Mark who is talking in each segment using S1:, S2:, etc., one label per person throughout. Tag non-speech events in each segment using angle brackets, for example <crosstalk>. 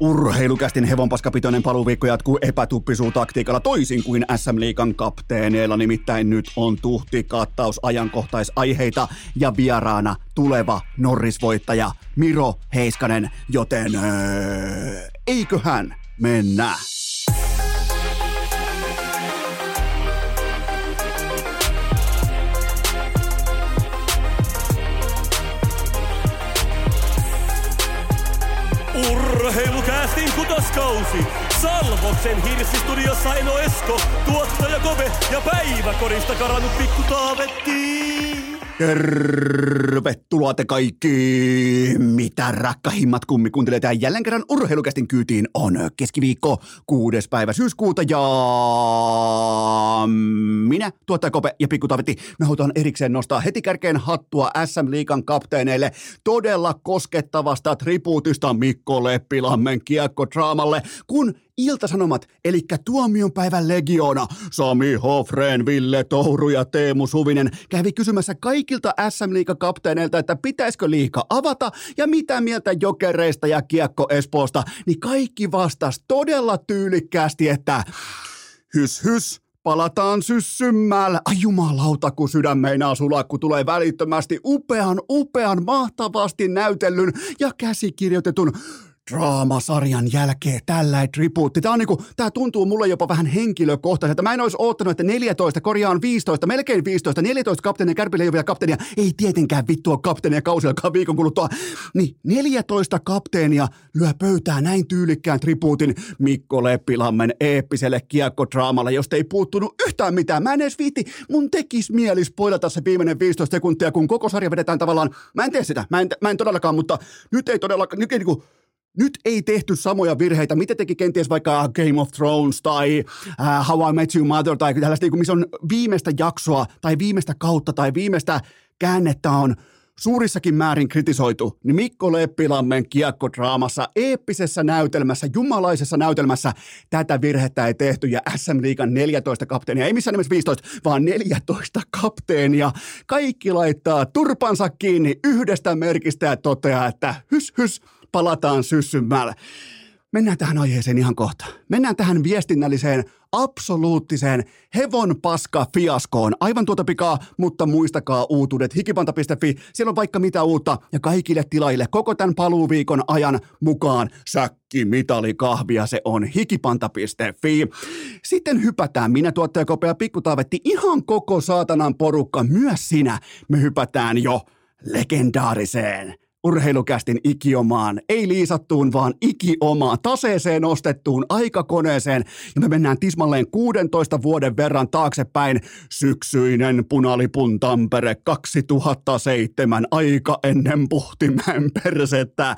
S1: Urheilukästin hevonpaskapitoinen paluviikko jatkuu epätuppisuutaktiikalla toisin kuin SM Liikan kapteeneilla. Nimittäin nyt on tuhti kattaus ajankohtaisaiheita ja vieraana tuleva Norrisvoittaja Miro Heiskanen, joten öö, eiköhän mennä.
S2: Urheilukäästin kutoskausi. Salvoksen hirsistudiossa Eno Esko, tuottaja Kove ja päiväkorista karannut pikku Taavetti.
S1: Tervetuloa te kaikki, mitä rakkahimmat kummikuuntelijat ja jälleen kerran urheilukästin kyytiin on keskiviikko 6. päivä syyskuuta ja minä, tuottaja Kope ja Pikku Tavetti, me halutaan erikseen nostaa heti kärkeen hattua SM Liikan kapteeneille todella koskettavasta tribuutista Mikko Leppilammen kiekkodraamalle, kun Iltasanomat, eli tuomionpäivän legioona, Sami Hofreen, Ville Touru ja Teemu Suvinen kävi kysymässä kaikilta SM Liiga-kapteeneilta, että pitäisikö liika avata ja mitä mieltä jokereista ja kiekko Espoosta, niin kaikki vastas todella tyylikkäästi, että hys hys, palataan syssymmällä. Ai jumalauta, kun sydän meinaa sulaa, kun tulee välittömästi upean, upean, mahtavasti näytellyn ja käsikirjoitetun draamasarjan jälkeen tällä tribuutti. Tämä, on niinku, tämä tuntuu mulle jopa vähän henkilökohtaiselta. Mä en olisi odottanut, että 14, korjaan 15, melkein 15, 14 kapteenia, Kärpille ei ole vielä kapteenia. Ei tietenkään vittu ole kapteenia kausi alkaa viikon kuluttua. Niin 14 kapteenia lyö pöytää näin tyylikkään tribuutin Mikko Leppilammen eeppiselle kiekkodraamalle, josta ei puuttunut yhtään mitään. Mä en edes viitti, mun tekis mieli spoilata se viimeinen 15 sekuntia, kun koko sarja vedetään tavallaan. Mä en tee sitä, mä en, mä en todellakaan, mutta nyt ei todellakaan, nyt ei niinku, nyt ei tehty samoja virheitä, mitä teki kenties vaikka Game of Thrones tai uh, How I Met Your Mother tai tällaista, niin missä on viimeistä jaksoa tai viimeistä kautta tai viimeistä käännettä on suurissakin määrin kritisoitu, niin Mikko Leppilammen kiekkodraamassa, eeppisessä näytelmässä, jumalaisessa näytelmässä tätä virhettä ei tehty ja SM Liigan 14 kapteenia, ei missään nimessä 15, vaan 14 kapteenia. Kaikki laittaa turpansa kiinni yhdestä merkistä ja toteaa, että hys hys, palataan syssymällä. Mennään tähän aiheeseen ihan kohta. Mennään tähän viestinnälliseen, absoluuttiseen hevon paska fiaskoon. Aivan tuota pikaa, mutta muistakaa uutuudet. Hikipanta.fi, siellä on vaikka mitä uutta ja kaikille tilaille koko tämän paluuviikon ajan mukaan säkki mitali kahvia. Se on hikipanta.fi. Sitten hypätään minä tuottaja Kopea Pikkutaavetti ihan koko saatanan porukka, myös sinä. Me hypätään jo legendaariseen urheilukästin ikiomaan, ei liisattuun, vaan ikiomaan, taseeseen ostettuun aikakoneeseen. Ja me mennään tismalleen 16 vuoden verran taaksepäin. Syksyinen punalipun Tampere 2007, aika ennen Puhtimäen persettä.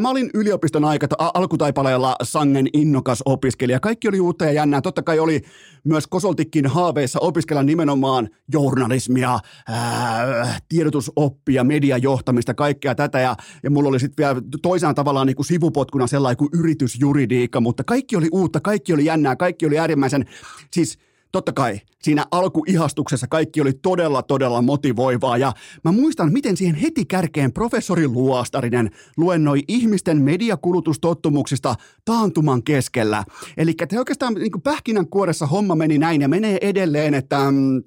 S1: Mä olin yliopiston aika, alkutaipaleella sangen innokas opiskelija. Kaikki oli uutta ja jännää. Totta kai oli myös Kosoltikin haaveissa opiskella nimenomaan journalismia, ää, tiedotusoppia, mediajohtamista, kaikkea tätä. Ja, ja mulla oli sitten vielä toisaan tavallaan niin kuin sivupotkuna sellainen kuin yritysjuridiikka, mutta kaikki oli uutta, kaikki oli jännää, kaikki oli äärimmäisen, siis totta kai siinä alkuihastuksessa kaikki oli todella, todella motivoivaa ja mä muistan, miten siihen heti kärkeen professori Luostarinen luennoi ihmisten mediakulutustottumuksista taantuman keskellä. Eli oikeastaan niin pähkinän kuoressa homma meni näin ja menee edelleen, että mm,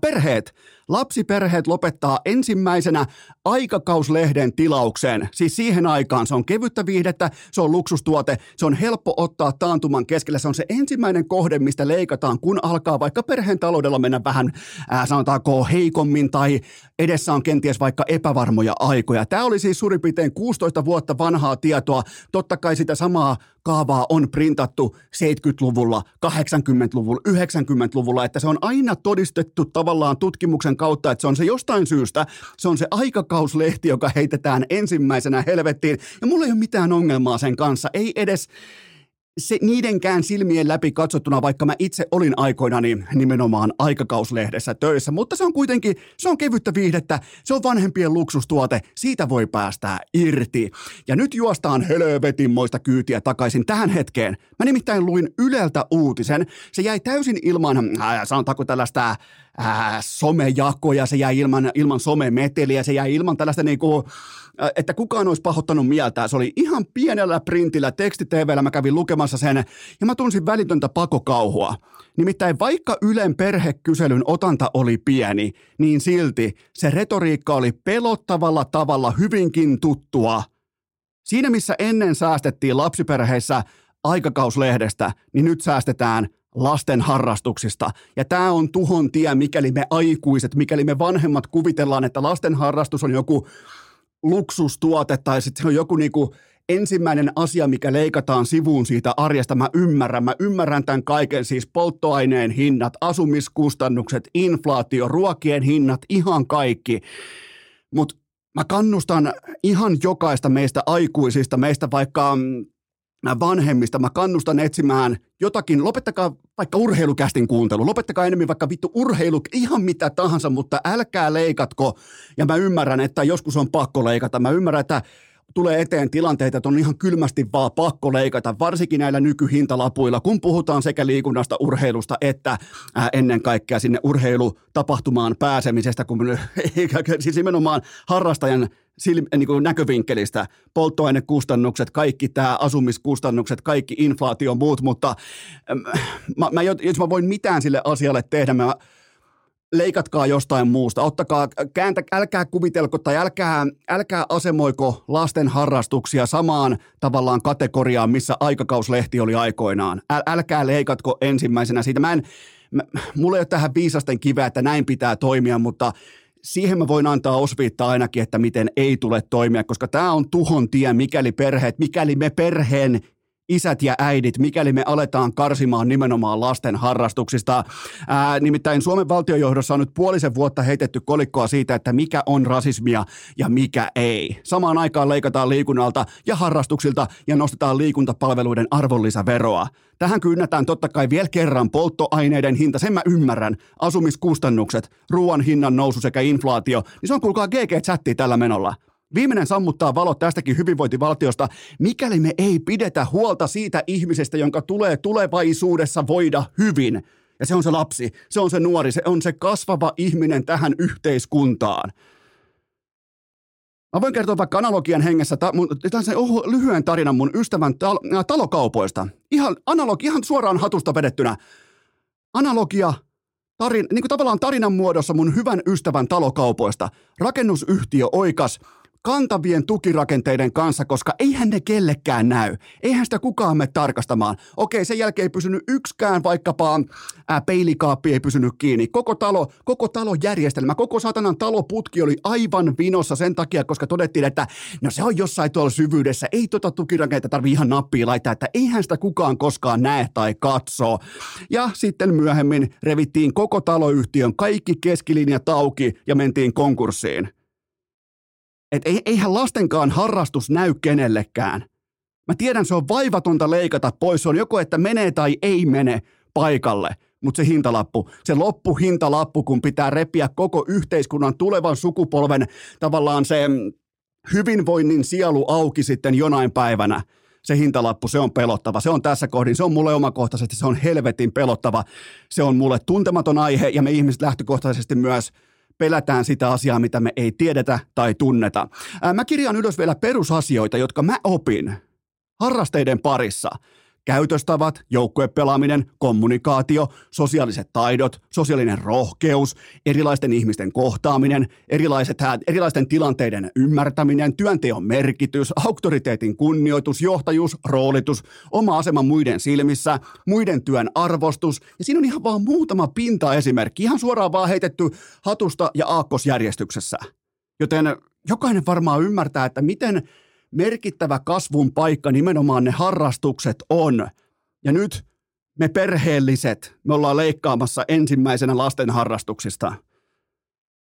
S1: perheet – Lapsiperheet lopettaa ensimmäisenä aikakauslehden tilaukseen. Siis siihen aikaan se on kevyttä viihdettä, se on luksustuote, se on helppo ottaa taantuman keskellä. Se on se ensimmäinen kohde, mistä leikataan, kun alkaa vaikka perheen taloudella mennä vähän, ää, sanotaanko, heikommin tai edessä on kenties vaikka epävarmoja aikoja. Tämä oli siis suurin piirtein 16 vuotta vanhaa tietoa. Totta kai sitä samaa kaavaa on printattu 70-luvulla, 80-luvulla, 90-luvulla, että se on aina todistettu tavallaan tutkimuksen kautta, että se on se jostain syystä, se on se aikakauslehti, joka heitetään ensimmäisenä helvettiin. Ja mulla ei ole mitään ongelmaa sen kanssa, ei edes se, niidenkään silmien läpi katsottuna, vaikka mä itse olin aikoinani nimenomaan aikakauslehdessä töissä, mutta se on kuitenkin, se on kevyttä viihdettä, se on vanhempien luksustuote, siitä voi päästää irti. Ja nyt juostaan hölövetimmoista kyytiä takaisin tähän hetkeen. Mä nimittäin luin Yleltä uutisen, se jäi täysin ilman, äh, sanotaanko tällaista ää, somejakoja, se jäi ilman, ilman somemeteliä, se jäi ilman tällaista niinku, että kukaan olisi pahoittanut mieltä. Se oli ihan pienellä printillä, tekstiteveellä mä kävin lukemassa sen, ja mä tunsin välitöntä pakokauhua. Nimittäin vaikka Ylen perhekyselyn otanta oli pieni, niin silti se retoriikka oli pelottavalla tavalla hyvinkin tuttua. Siinä missä ennen säästettiin lapsiperheissä aikakauslehdestä, niin nyt säästetään lasten harrastuksista. Ja tämä on tuhon tie, mikäli me aikuiset, mikäli me vanhemmat kuvitellaan, että lasten harrastus on joku luksustuote tai sitten se on joku niinku ensimmäinen asia, mikä leikataan sivuun siitä arjesta. Mä ymmärrän, mä ymmärrän tämän kaiken, siis polttoaineen hinnat, asumiskustannukset, inflaatio, ruokien hinnat, ihan kaikki. Mutta mä kannustan ihan jokaista meistä aikuisista, meistä vaikka mm, vanhemmista, mä kannustan etsimään jotakin, lopettakaa vaikka urheilukästin kuuntelu, lopettakaa enemmän vaikka vittu urheilu, ihan mitä tahansa, mutta älkää leikatko, ja mä ymmärrän, että joskus on pakko leikata, mä ymmärrän, että tulee eteen tilanteita, että on ihan kylmästi vaan pakko leikata, varsinkin näillä nykyhintalapuilla, kun puhutaan sekä liikunnasta, urheilusta, että ää, ennen kaikkea sinne urheilutapahtumaan pääsemisestä, kun <laughs> siis nimenomaan harrastajan silm, niin kuin näkövinkkelistä, polttoainekustannukset, kaikki tämä asumiskustannukset, kaikki inflaatio muut, mutta mä, mä, jos mä voin mitään sille asialle tehdä, mä leikatkaa jostain muusta, ottakaa, kääntä, älkää kuvitelko tai älkää, älkää asemoiko lasten harrastuksia samaan tavallaan kategoriaan, missä aikakauslehti oli aikoinaan. Äl, älkää leikatko ensimmäisenä siitä. Mä en, mä, mulla ei ole tähän viisasten kiveä, että näin pitää toimia, mutta siihen mä voin antaa osviittaa ainakin, että miten ei tule toimia, koska tämä on tuhon tie, mikäli perheet, mikäli me perheen isät ja äidit, mikäli me aletaan karsimaan nimenomaan lasten harrastuksista. Ää, nimittäin Suomen valtiojohdossa on nyt puolisen vuotta heitetty kolikkoa siitä, että mikä on rasismia ja mikä ei. Samaan aikaan leikataan liikunnalta ja harrastuksilta ja nostetaan liikuntapalveluiden arvonlisäveroa. Tähän kynnätään totta kai vielä kerran polttoaineiden hinta, sen mä ymmärrän, asumiskustannukset, ruoan hinnan nousu sekä inflaatio, niin se on kuulkaa GG-chatti tällä menolla. Viimeinen sammuttaa valot tästäkin hyvinvointivaltiosta, mikäli me ei pidetä huolta siitä ihmisestä, jonka tulee tulevaisuudessa voida hyvin. Ja se on se lapsi, se on se nuori, se on se kasvava ihminen tähän yhteiskuntaan. Mä voin kertoa vaikka analogian hengessä, ta, mun, se oh, lyhyen tarinan mun ystävän tal- talokaupoista. Ihan, analogi, ihan suoraan hatusta vedettynä. Analogia tarin, niin kuin tavallaan tarinan muodossa mun hyvän ystävän talokaupoista. Rakennusyhtiö oikas kantavien tukirakenteiden kanssa, koska eihän ne kellekään näy. Eihän sitä kukaan me tarkastamaan. Okei, sen jälkeen ei pysynyt yksikään vaikkapa ää, peilikaappi ei pysynyt kiinni. Koko talo, koko talon järjestelmä, koko satanan taloputki oli aivan vinossa sen takia, koska todettiin, että no se on jossain tuolla syvyydessä. Ei tota tukirakenteita tarvi ihan nappia laittaa, että eihän sitä kukaan koskaan näe tai katso. Ja sitten myöhemmin revittiin koko taloyhtiön kaikki keskilinjat auki ja mentiin konkurssiin. Et eihän lastenkaan harrastus näy kenellekään. Mä tiedän, se on vaivatonta leikata pois. Se on joko, että menee tai ei mene paikalle. Mutta se hintalappu, se loppuhintalappu, kun pitää repiä koko yhteiskunnan tulevan sukupolven tavallaan se hyvinvoinnin sielu auki sitten jonain päivänä. Se hintalappu, se on pelottava. Se on tässä kohdin, se on mulle omakohtaisesti, se on helvetin pelottava. Se on mulle tuntematon aihe ja me ihmiset lähtökohtaisesti myös – pelätään sitä asiaa, mitä me ei tiedetä tai tunneta. Mä kirjaan ylös vielä perusasioita, jotka mä opin harrasteiden parissa – Käytöstavat, joukkuepelaaminen, kommunikaatio, sosiaaliset taidot, sosiaalinen rohkeus, erilaisten ihmisten kohtaaminen, erilaiset, erilaisten tilanteiden ymmärtäminen, työnteon merkitys, auktoriteetin kunnioitus, johtajuus, roolitus, oma asema muiden silmissä, muiden työn arvostus. Ja siinä on ihan vaan muutama pinta esimerkki, ihan suoraan vaan heitetty hatusta ja aakkosjärjestyksessä. Joten jokainen varmaan ymmärtää, että miten merkittävä kasvun paikka nimenomaan ne harrastukset on. Ja nyt me perheelliset, me ollaan leikkaamassa ensimmäisenä lasten harrastuksista.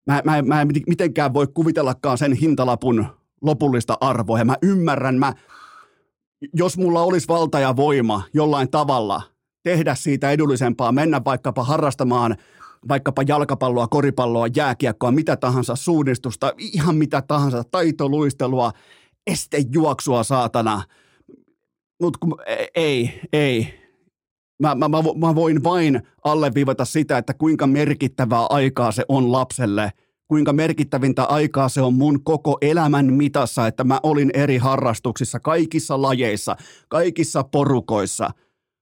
S1: Mä, mä, mä en mitenkään voi kuvitellakaan sen hintalapun lopullista arvoa. Ja mä ymmärrän, mä, jos mulla olisi valta ja voima jollain tavalla tehdä siitä edullisempaa, mennä vaikkapa harrastamaan vaikkapa jalkapalloa, koripalloa, jääkiekkoa, mitä tahansa, suunnistusta, ihan mitä tahansa, taitoluistelua, estejuoksua, saatana. Mutta ei, ei. Mä, mä, mä, mä voin vain alleviivata sitä, että kuinka merkittävää aikaa se on lapselle, kuinka merkittävintä aikaa se on mun koko elämän mitassa, että mä olin eri harrastuksissa, kaikissa lajeissa, kaikissa porukoissa.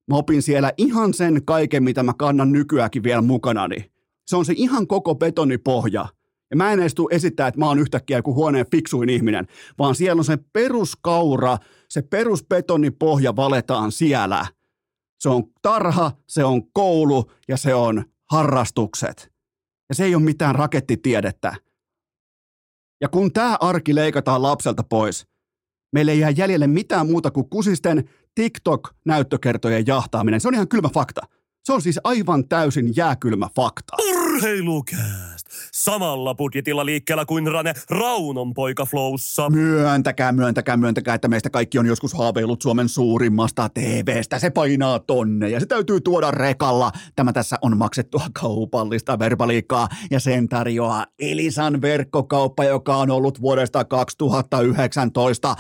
S1: Mä opin siellä ihan sen kaiken, mitä mä kannan nykyäänkin vielä mukanani. Se on se ihan koko betonipohja. Ja mä en edes esittää, että mä oon yhtäkkiä joku huoneen fiksuin ihminen, vaan siellä on se peruskaura, se perusbetonipohja valetaan siellä. Se on tarha, se on koulu ja se on harrastukset. Ja se ei ole mitään rakettitiedettä. Ja kun tämä arki leikataan lapselta pois, meille ei jää jäljelle mitään muuta kuin kusisten TikTok-näyttökertojen jahtaaminen. Se on ihan kylmä fakta. Se on siis aivan täysin jääkylmä fakta.
S2: Urheilukääst! Samalla budjetilla liikkeellä kuin Rane Raunon poika Flowssa.
S1: Myöntäkää, myöntäkää, myöntäkää, että meistä kaikki on joskus haaveillut Suomen suurimmasta TVstä. Se painaa tonne ja se täytyy tuoda rekalla. Tämä tässä on maksettua kaupallista verbaliikkaa ja sen tarjoaa Elisan verkkokauppa, joka on ollut vuodesta 2019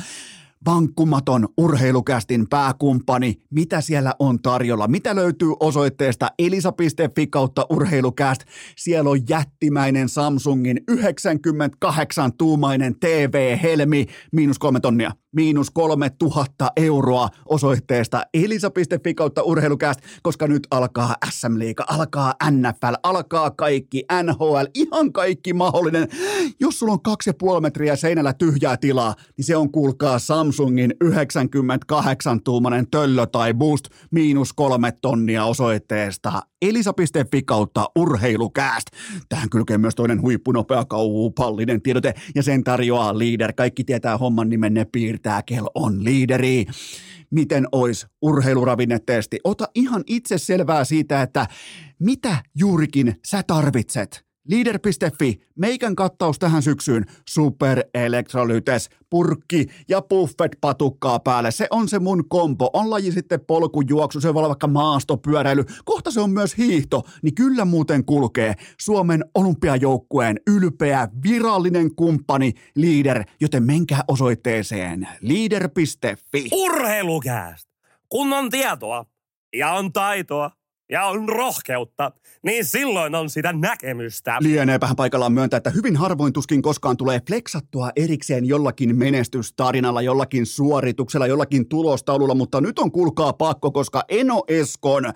S1: vankkumaton urheilukästin pääkumppani, mitä siellä on tarjolla, mitä löytyy osoitteesta elisa.fi kautta urheilukäst. Siellä on jättimäinen Samsungin 98-tuumainen TV-helmi, miinus kolme tonnia miinus kolme tuhatta euroa osoitteesta elisa.fi kautta urheilukäst, koska nyt alkaa SM Liiga, alkaa NFL, alkaa kaikki NHL, ihan kaikki mahdollinen. Jos sulla on kaksi ja puoli metriä seinällä tyhjää tilaa, niin se on kuulkaa Samsungin 98-tuumainen töllö tai boost miinus kolme tonnia osoitteesta elisa.fi kautta urheilukääst. Tähän kylkee myös toinen huippunopea kaupallinen tiedote ja sen tarjoaa Leader. Kaikki tietää homman nimen, ne piirtää, kel on liideri miten olisi urheiluravinnetesti. Ota ihan itse selvää siitä, että mitä juurikin sä tarvitset. Leader.fi, meikän kattaus tähän syksyyn, Super Electrolytes, purkki ja buffet patukkaa päälle. Se on se mun kompo. On laji sitten polkujuoksu, se voi olla vaikka maastopyöräily. Kohta se on myös hiihto, niin kyllä muuten kulkee. Suomen olympiajoukkueen ylpeä virallinen kumppani Leader, joten menkää osoitteeseen leader.fi.
S2: Urheilukääst! Kun on tietoa ja on taitoa ja on rohkeutta, niin silloin on sitä näkemystä.
S1: Lieneepähän paikallaan myöntää, että hyvin harvoin tuskin koskaan tulee flexattua erikseen jollakin menestystarinalla, jollakin suorituksella, jollakin tulostaululla, mutta nyt on kuulkaa pakko, koska Eno Eskon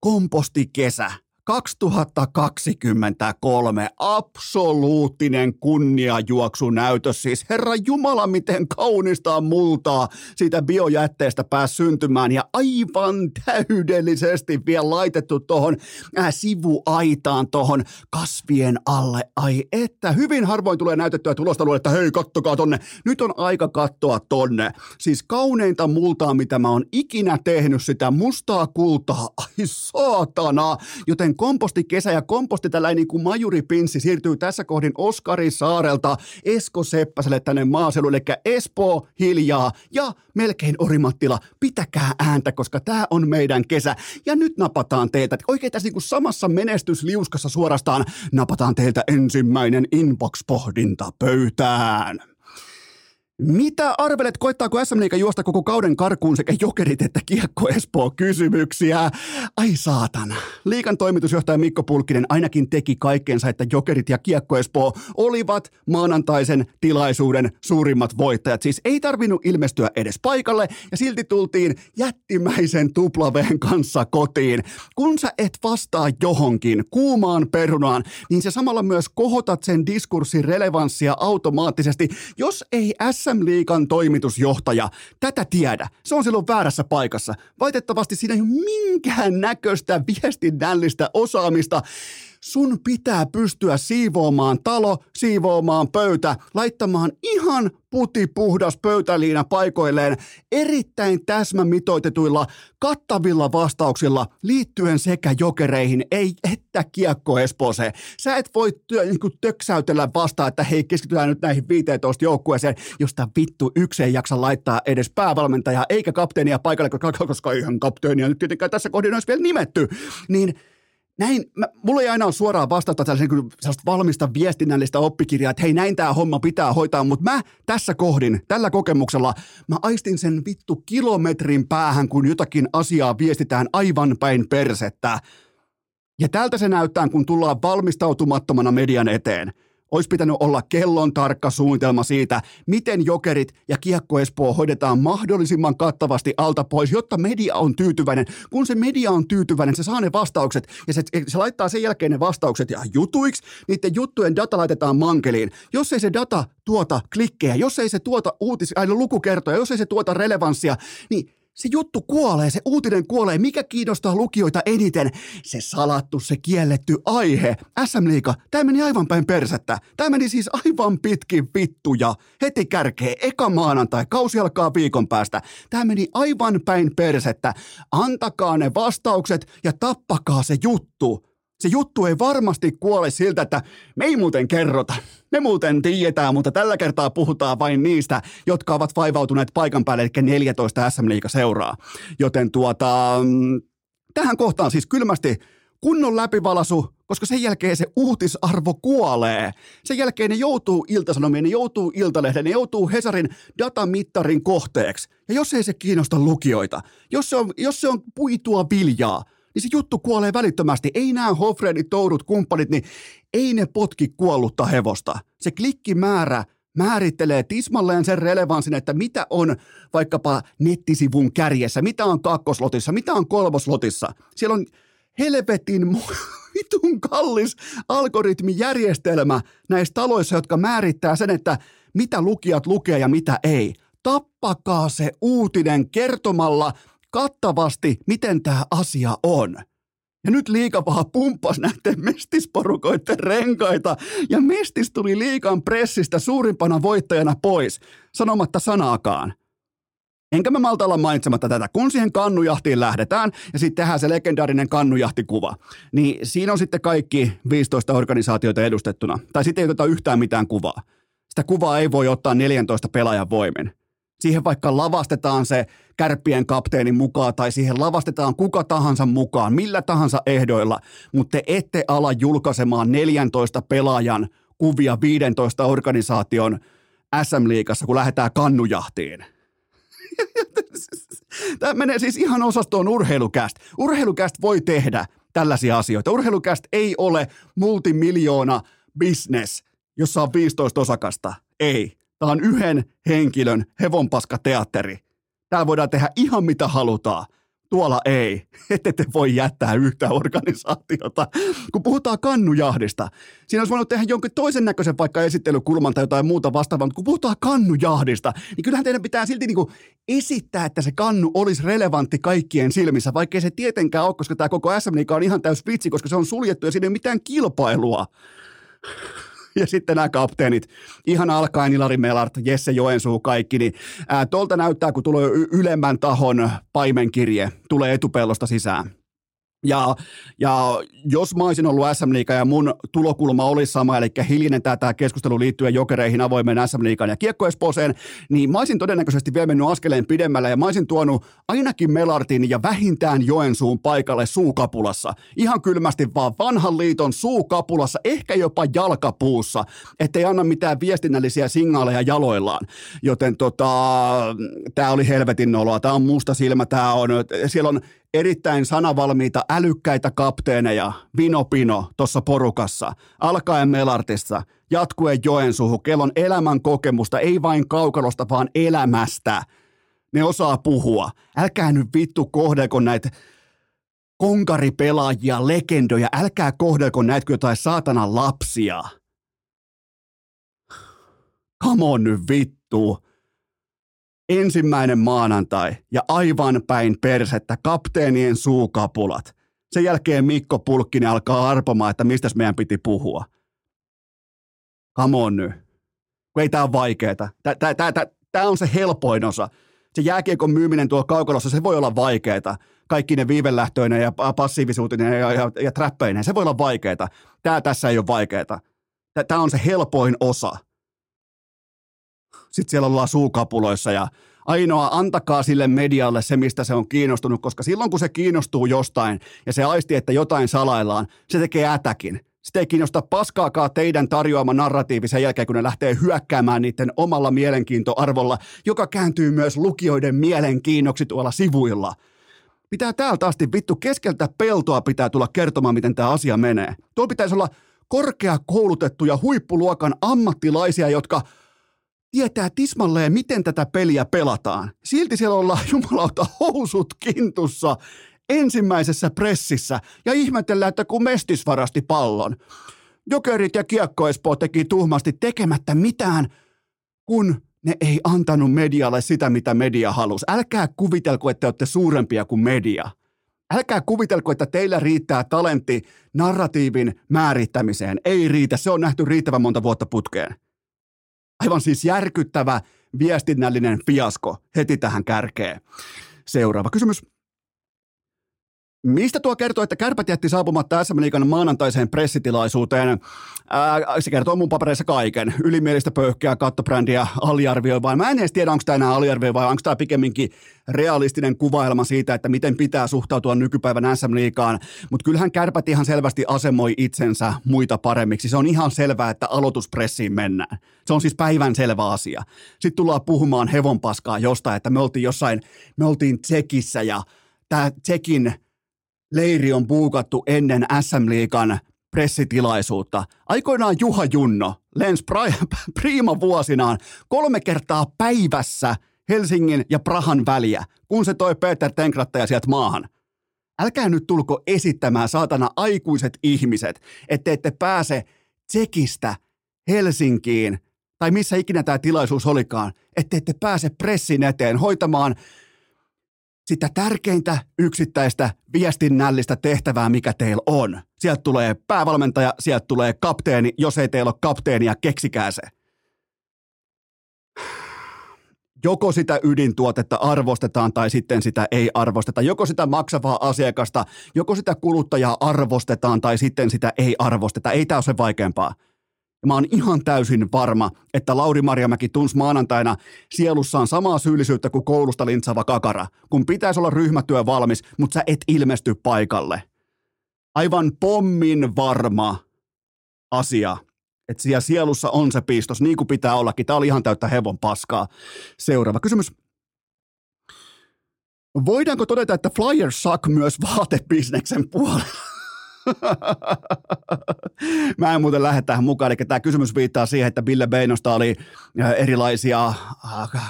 S1: kompostikesä 2023 absoluuttinen kunniajuoksunäytös. Siis herra Jumala, miten kaunista multaa siitä biojätteestä pääsi syntymään ja aivan täydellisesti vielä laitettu tuohon äh, sivuaitaan tuohon kasvien alle. Ai että, hyvin harvoin tulee näytettyä tulosta luoda, että hei kattokaa tonne. Nyt on aika kattoa tonne. Siis kauneinta multaa, mitä mä oon ikinä tehnyt, sitä mustaa kultaa. Ai saatana. Joten komposti kesä ja komposti tällainen niin kuin majuripinssi siirtyy tässä kohdin Oskari Saarelta Esko Seppäselle tänne maaseudulle, eli Espoo hiljaa ja melkein Orimattila, pitäkää ääntä, koska tämä on meidän kesä. Ja nyt napataan teiltä, oikein tässä niin kuin samassa menestysliuskassa suorastaan napataan teiltä ensimmäinen inbox-pohdinta pöytään. Mitä arvelet, koittaako SM Liiga juosta koko kauden karkuun sekä jokerit että kiekko Espoo kysymyksiä? Ai saatana. Liikan toimitusjohtaja Mikko Pulkkinen ainakin teki kaikkeensa, että jokerit ja kiekko Espoo olivat maanantaisen tilaisuuden suurimmat voittajat. Siis ei tarvinnut ilmestyä edes paikalle ja silti tultiin jättimäisen tuplaveen kanssa kotiin. Kun sä et vastaa johonkin kuumaan perunaan, niin se samalla myös kohotat sen diskurssin relevanssia automaattisesti. Jos ei SM SM Liikan toimitusjohtaja tätä tiedä. Se on silloin väärässä paikassa. Valitettavasti siinä ei ole minkään näköistä viestinnällistä osaamista sun pitää pystyä siivoamaan talo, siivoamaan pöytä, laittamaan ihan putipuhdas pöytäliina paikoilleen erittäin täsmämitoitetuilla, kattavilla vastauksilla liittyen sekä jokereihin, ei että kiekko Espooseen. Sä et voi työ, niin kuin töksäytellä vastaan, että hei keskitytään nyt näihin 15 joukkueeseen, josta vittu yksi ei jaksa laittaa edes päävalmentajaa eikä kapteenia paikalle, koska, koska ihan kapteenia nyt tietenkään tässä kohdin olisi vielä nimetty. Niin näin, mä, mulla ei aina ole suoraan tällaisen niin sellaista valmista viestinnällistä oppikirjaa, että hei näin tämä homma pitää hoitaa, mutta mä tässä kohdin, tällä kokemuksella, mä aistin sen vittu kilometrin päähän, kun jotakin asiaa viestitään aivan päin persettä. Ja tältä se näyttää, kun tullaan valmistautumattomana median eteen – olisi pitänyt olla kellon tarkka suunnitelma siitä, miten jokerit ja Kiekko Espoo hoidetaan mahdollisimman kattavasti alta pois, jotta media on tyytyväinen. Kun se media on tyytyväinen, se saa ne vastaukset ja se, se laittaa sen jälkeen ne vastaukset ja jutuiksi, niiden juttujen data laitetaan mankeliin. Jos ei se data tuota klikkejä, jos ei se tuota uutis, aina lukukertoja, jos ei se tuota relevanssia, niin se juttu kuolee, se uutinen kuolee. Mikä kiinnostaa lukijoita eniten? Se salattu, se kielletty aihe. SM Liiga, tämä meni aivan päin persettä. Tämä meni siis aivan pitkin vittuja. Heti kärkee, eka maanantai, kausi alkaa viikon päästä. Tämä meni aivan päin persettä. Antakaa ne vastaukset ja tappakaa se juttu. Se juttu ei varmasti kuole siltä, että me ei muuten kerrota. Me muuten tiedetään, mutta tällä kertaa puhutaan vain niistä, jotka ovat vaivautuneet paikan päälle, eli 14 SM Liiga seuraa. Joten tuota, mm, tähän kohtaan siis kylmästi kunnon läpivalasu, koska sen jälkeen se uutisarvo kuolee. Sen jälkeen ne joutuu iltasanomiin, ne joutuu iltalehden, ne joutuu Hesarin datamittarin kohteeksi. Ja jos ei se kiinnosta lukijoita, jos se on, jos se on puitua viljaa, niin se juttu kuolee välittömästi. Ei nämä Hofredit, Tourut, kumppanit, niin ei ne potki kuollutta hevosta. Se klikkimäärä määrittelee tismalleen sen relevanssin, että mitä on vaikkapa nettisivun kärjessä, mitä on kakkoslotissa, mitä on kolmoslotissa. Siellä on helvetin <laughs> vitun kallis algoritmijärjestelmä näissä taloissa, jotka määrittää sen, että mitä lukijat lukee ja mitä ei. Tappakaa se uutinen kertomalla kattavasti, miten tämä asia on. Ja nyt liikapaha pumppas näiden mestisporukoiden renkaita ja mestis tuli liikan pressistä suurimpana voittajana pois, sanomatta sanaakaan. Enkä mä malta olla mainitsematta tätä. Kun siihen kannujahtiin lähdetään ja sitten tehdään se legendaarinen kannujahtikuva, niin siinä on sitten kaikki 15 organisaatioita edustettuna. Tai sitten ei oteta yhtään mitään kuvaa. Sitä kuvaa ei voi ottaa 14 pelaajan voimin siihen vaikka lavastetaan se kärppien kapteenin mukaan tai siihen lavastetaan kuka tahansa mukaan, millä tahansa ehdoilla, mutta te ette ala julkaisemaan 14 pelaajan kuvia 15 organisaation SM-liigassa, kun lähdetään kannujahtiin. <laughs> Tämä menee siis ihan osastoon urheilukäst. Urheilukäst voi tehdä tällaisia asioita. Urheilukäst ei ole multimiljoona business, jossa on 15 osakasta. Ei. Tämä on yhden henkilön hevonpaskateatteri. Täällä voidaan tehdä ihan mitä halutaan. Tuolla ei. <laughs> Ette te voi jättää yhtä organisaatiota. Kun puhutaan kannujahdista, siinä olisi voinut tehdä jonkin toisen näköisen vaikka esittelykulman tai jotain muuta vastaavaa, mutta kun puhutaan kannujahdista, niin kyllähän teidän pitää silti niin kuin esittää, että se kannu olisi relevantti kaikkien silmissä, vaikkei se tietenkään ole, koska tämä koko SM on ihan täys vitsi, koska se on suljettu ja siinä ei ole mitään kilpailua ja sitten nämä kapteenit, ihan alkaen Ilari Melart, Jesse Joensuu, kaikki, niin ää, tuolta näyttää, kun tulee ylemmän tahon paimenkirje, tulee etupellosta sisään. Ja, ja jos mä olisin ollut SM Liiga ja mun tulokulma olisi sama, eli hiljainen tämä keskustelu liittyen jokereihin, avoimeen SM Liigaan ja Kiekko Espooseen, niin mä olisin todennäköisesti vielä mennyt askeleen pidemmällä ja mä olisin tuonut ainakin Melartin ja vähintään Joensuun paikalle suukapulassa. Ihan kylmästi vaan vanhan liiton suukapulassa, ehkä jopa jalkapuussa, ettei anna mitään viestinnällisiä signaaleja jaloillaan. Joten tota, tämä oli helvetin noloa, tämä on musta silmä, tämä on, siellä on erittäin sanavalmiita, älykkäitä kapteeneja, Vino Pino tuossa porukassa, alkaen Melartissa, jatkuen Joensuuhu, kellon elämän kokemusta, ei vain kaukalosta, vaan elämästä. Ne osaa puhua. Älkää nyt vittu kohdelko näitä konkaripelaajia, legendoja, älkää kohdelko näitä jotain saatanan lapsia. Come on nyt vittu ensimmäinen maanantai ja aivan päin persettä kapteenien suukapulat. Sen jälkeen Mikko Pulkkinen alkaa arpomaan, että mistä meidän piti puhua. Come on nyt. Kun ei tää ole vaikeeta. Tämä on se helpoin osa. Se jääkiekon myyminen tuolla kaukalossa, se voi olla vaikeeta. Kaikki ne viivelähtöinen ja passiivisuutinen ja, ja, ja trappeinen, se voi olla vaikeeta. Tämä tässä ei ole vaikeeta. Tämä on se helpoin osa. Sitten siellä ollaan suukapuloissa ja Ainoa, antakaa sille medialle se, mistä se on kiinnostunut, koska silloin kun se kiinnostuu jostain ja se aisti, että jotain salaillaan, se tekee ätäkin. Sitä ei kiinnosta paskaakaan teidän tarjoama narratiivi sen jälkeen, kun ne lähtee hyökkäämään niiden omalla mielenkiintoarvolla, joka kääntyy myös lukijoiden mielenkiinnoksi tuolla sivuilla. Pitää täältä asti vittu keskeltä peltoa pitää tulla kertomaan, miten tämä asia menee. Tuo pitäisi olla korkeakoulutettuja huippuluokan ammattilaisia, jotka tietää tismalleen, miten tätä peliä pelataan. Silti siellä ollaan <laughs> jumalauta housut kintussa ensimmäisessä pressissä ja ihmetellään, että kun Mestis varasti pallon. Jokerit ja Kiekko teki tuhmasti tekemättä mitään, kun ne ei antanut medialle sitä, mitä media halusi. Älkää kuvitelko, että te olette suurempia kuin media. Älkää kuvitelko, että teillä riittää talentti narratiivin määrittämiseen. Ei riitä, se on nähty riittävän monta vuotta putkeen. Aivan siis järkyttävä viestinnällinen fiasko heti tähän kärkeen. Seuraava kysymys. Mistä tuo kertoo, että kärpät jätti saapumatta SM Liikan maanantaiseen pressitilaisuuteen? Ää, se kertoo mun papereissa kaiken. Ylimielistä pöyhkeä, kattobrändiä, aliarvioi vai mä en edes tiedä, onko tämä enää aliarvioi vai onko tämä pikemminkin realistinen kuvailma siitä, että miten pitää suhtautua nykypäivän SM Liikaan. Mutta kyllähän kärpät ihan selvästi asemoi itsensä muita paremmiksi. Se on ihan selvää, että aloituspressiin mennään. Se on siis päivän selvä asia. Sitten tullaan puhumaan hevonpaskaa jostain, että me oltiin jossain, me oltiin Tsekissä ja tämä Tsekin leiri on buukattu ennen SM-liikan pressitilaisuutta. Aikoinaan Juha Junno lens <laughs> prima vuosinaan kolme kertaa päivässä Helsingin ja Prahan väliä, kun se toi Peter Tenkrattaja sieltä maahan. Älkää nyt tulko esittämään saatana aikuiset ihmiset, että ette pääse Tsekistä Helsinkiin tai missä ikinä tämä tilaisuus olikaan, että ette pääse pressin eteen hoitamaan sitä tärkeintä yksittäistä viestinnällistä tehtävää, mikä teillä on. Sieltä tulee päävalmentaja, sieltä tulee kapteeni. Jos ei teillä ole kapteenia, keksikää se. Joko sitä ydintuotetta arvostetaan tai sitten sitä ei arvosteta. Joko sitä maksavaa asiakasta, joko sitä kuluttajaa arvostetaan tai sitten sitä ei arvosteta. Ei tämä ole se vaikeampaa. Ja mä oon ihan täysin varma, että Lauri Marjamäki tunsi maanantaina sielussaan samaa syyllisyyttä kuin koulusta lintsava kakara, kun pitäisi olla ryhmätyö valmis, mutta sä et ilmesty paikalle. Aivan pommin varma asia, että siellä sielussa on se pistos, niin kuin pitää ollakin. Tämä oli ihan täyttä hevon paskaa. Seuraava kysymys. Voidaanko todeta, että Flyers suck myös vaatebisneksen puolella? Mä en muuten lähde tähän mukaan, eli tämä kysymys viittaa siihen, että Bille Beinosta oli äh, erilaisia äh,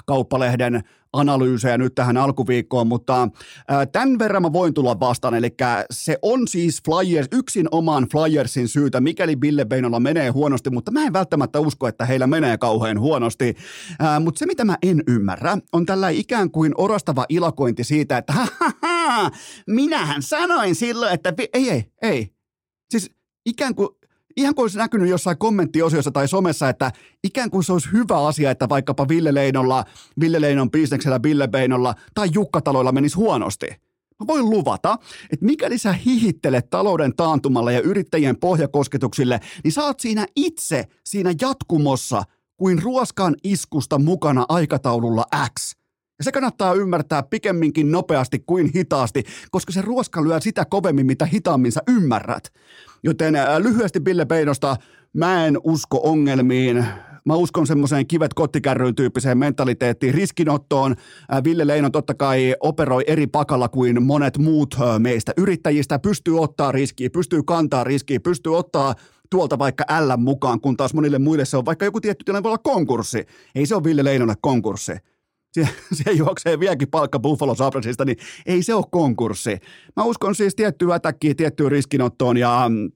S1: kauppalehden analyysejä nyt tähän alkuviikkoon, mutta tämän verran mä voin tulla vastaan, eli se on siis Flyers, yksin oman Flyersin syytä, mikäli Bille Beinolla menee huonosti, mutta mä en välttämätttä usko, että heillä menee kauhean huonosti, mutta se mitä mä en ymmärrä, on tällä ikään kuin orastava ilakointi siitä, että minähän sanoin silloin, että ei, ei, ei, siis ikään kuin ihan kuin olisi näkynyt jossain kommenttiosiossa tai somessa, että ikään kuin se olisi hyvä asia, että vaikkapa Ville Leinolla, Ville Leinon bisneksellä, Ville Beinolla tai Jukka Taloilla menisi huonosti. Mä voin luvata, että mikäli sä hihittelet talouden taantumalle ja yrittäjien pohjakosketuksille, niin oot siinä itse siinä jatkumossa kuin ruoskan iskusta mukana aikataululla X. Ja se kannattaa ymmärtää pikemminkin nopeasti kuin hitaasti, koska se ruoska lyö sitä kovemmin, mitä hitaammin sä ymmärrät. Joten äh, lyhyesti Bille Peinosta, mä en usko ongelmiin. Mä uskon semmoiseen kivet kottikärryyn tyyppiseen mentaliteettiin, riskinottoon. Äh, Ville Leino totta kai operoi eri pakalla kuin monet muut äh, meistä yrittäjistä. Pystyy ottaa riskiä, pystyy kantaa riskiä, pystyy ottaa tuolta vaikka L mukaan, kun taas monille muille se on vaikka joku tietty tilanne voi olla konkurssi. Ei se ole Ville Leinolle konkurssi se, se juoksee vieläkin palkka Buffalo Sabresista, niin ei se ole konkurssi. Mä uskon siis tiettyä ätäkkiä, tiettyä riskinottoon ja mm,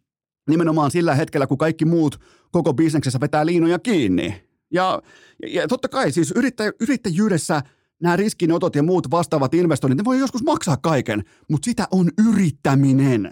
S1: nimenomaan sillä hetkellä, kun kaikki muut koko bisneksessä vetää liinoja kiinni. Ja, ja totta kai siis yrittä, yrittäjyydessä nämä riskinotot ja muut vastaavat investoinnit, ne voi joskus maksaa kaiken, mutta sitä on yrittäminen.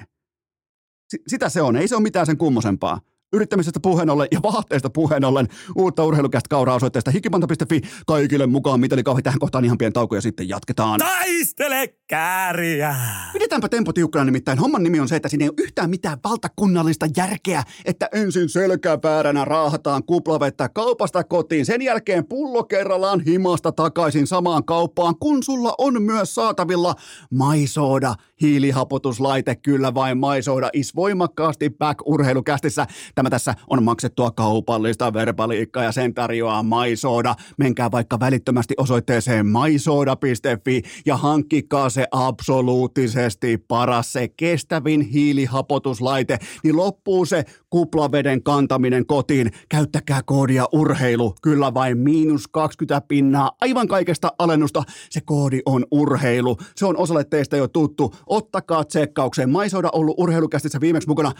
S1: S- sitä se on, ei se ole mitään sen kummosempaa. Yrittämisestä puheen ollen ja vaatteista puheen ollen uutta urheilukästä kauraa osoitteesta hikipanta.fi kaikille mukaan, mitä oli kauhean tähän kohtaan ihan pieni tauko ja sitten jatketaan.
S2: Taistele kääriä.
S1: Pidetäänpä tempo tiukkana nimittäin. Homman nimi on se, että siinä ei ole yhtään mitään valtakunnallista järkeä, että ensin selkävääränä raahataan kuplavettä kaupasta kotiin. Sen jälkeen pullo kerrallaan himasta takaisin samaan kauppaan, kun sulla on myös saatavilla maisooda, hiilihapotuslaite, kyllä vain maisooda is voimakkaasti back urheilukästissä. Tämä tässä on maksettua kaupallista verbaliikkaa ja sen tarjoaa maisooda. Menkää vaikka välittömästi osoitteeseen maisooda.fi ja hankkikaa se absoluuttisesti paras, se kestävin hiilihapotuslaite, niin loppuu se kuplaveden kantaminen kotiin. Käyttäkää koodia urheilu, kyllä vain miinus 20 pinnaa, aivan kaikesta alennusta. Se koodi on urheilu. Se on osalle teistä jo tuttu. Ottakaa tsekkaukseen. Maisoida ollut urheilukästissä viimeksi mukana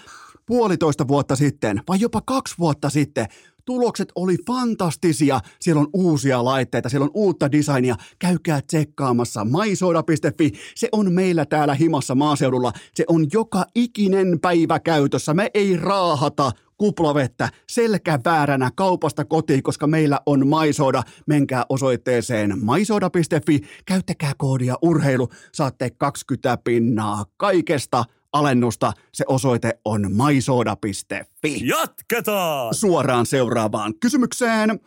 S1: puolitoista vuotta sitten, vai jopa kaksi vuotta sitten. Tulokset oli fantastisia. Siellä on uusia laitteita, siellä on uutta designia. Käykää tsekkaamassa maisoda.fi. Se on meillä täällä himassa maaseudulla. Se on joka ikinen päivä käytössä. Me ei raahata kuplavettä selkävääränä kaupasta kotiin, koska meillä on maisoda. Menkää osoitteeseen maisoda.fi, käyttäkää koodia urheilu, saatte 20 pinnaa kaikesta alennusta. Se osoite on maisoda.fi.
S2: Jatketaan!
S1: Suoraan seuraavaan kysymykseen.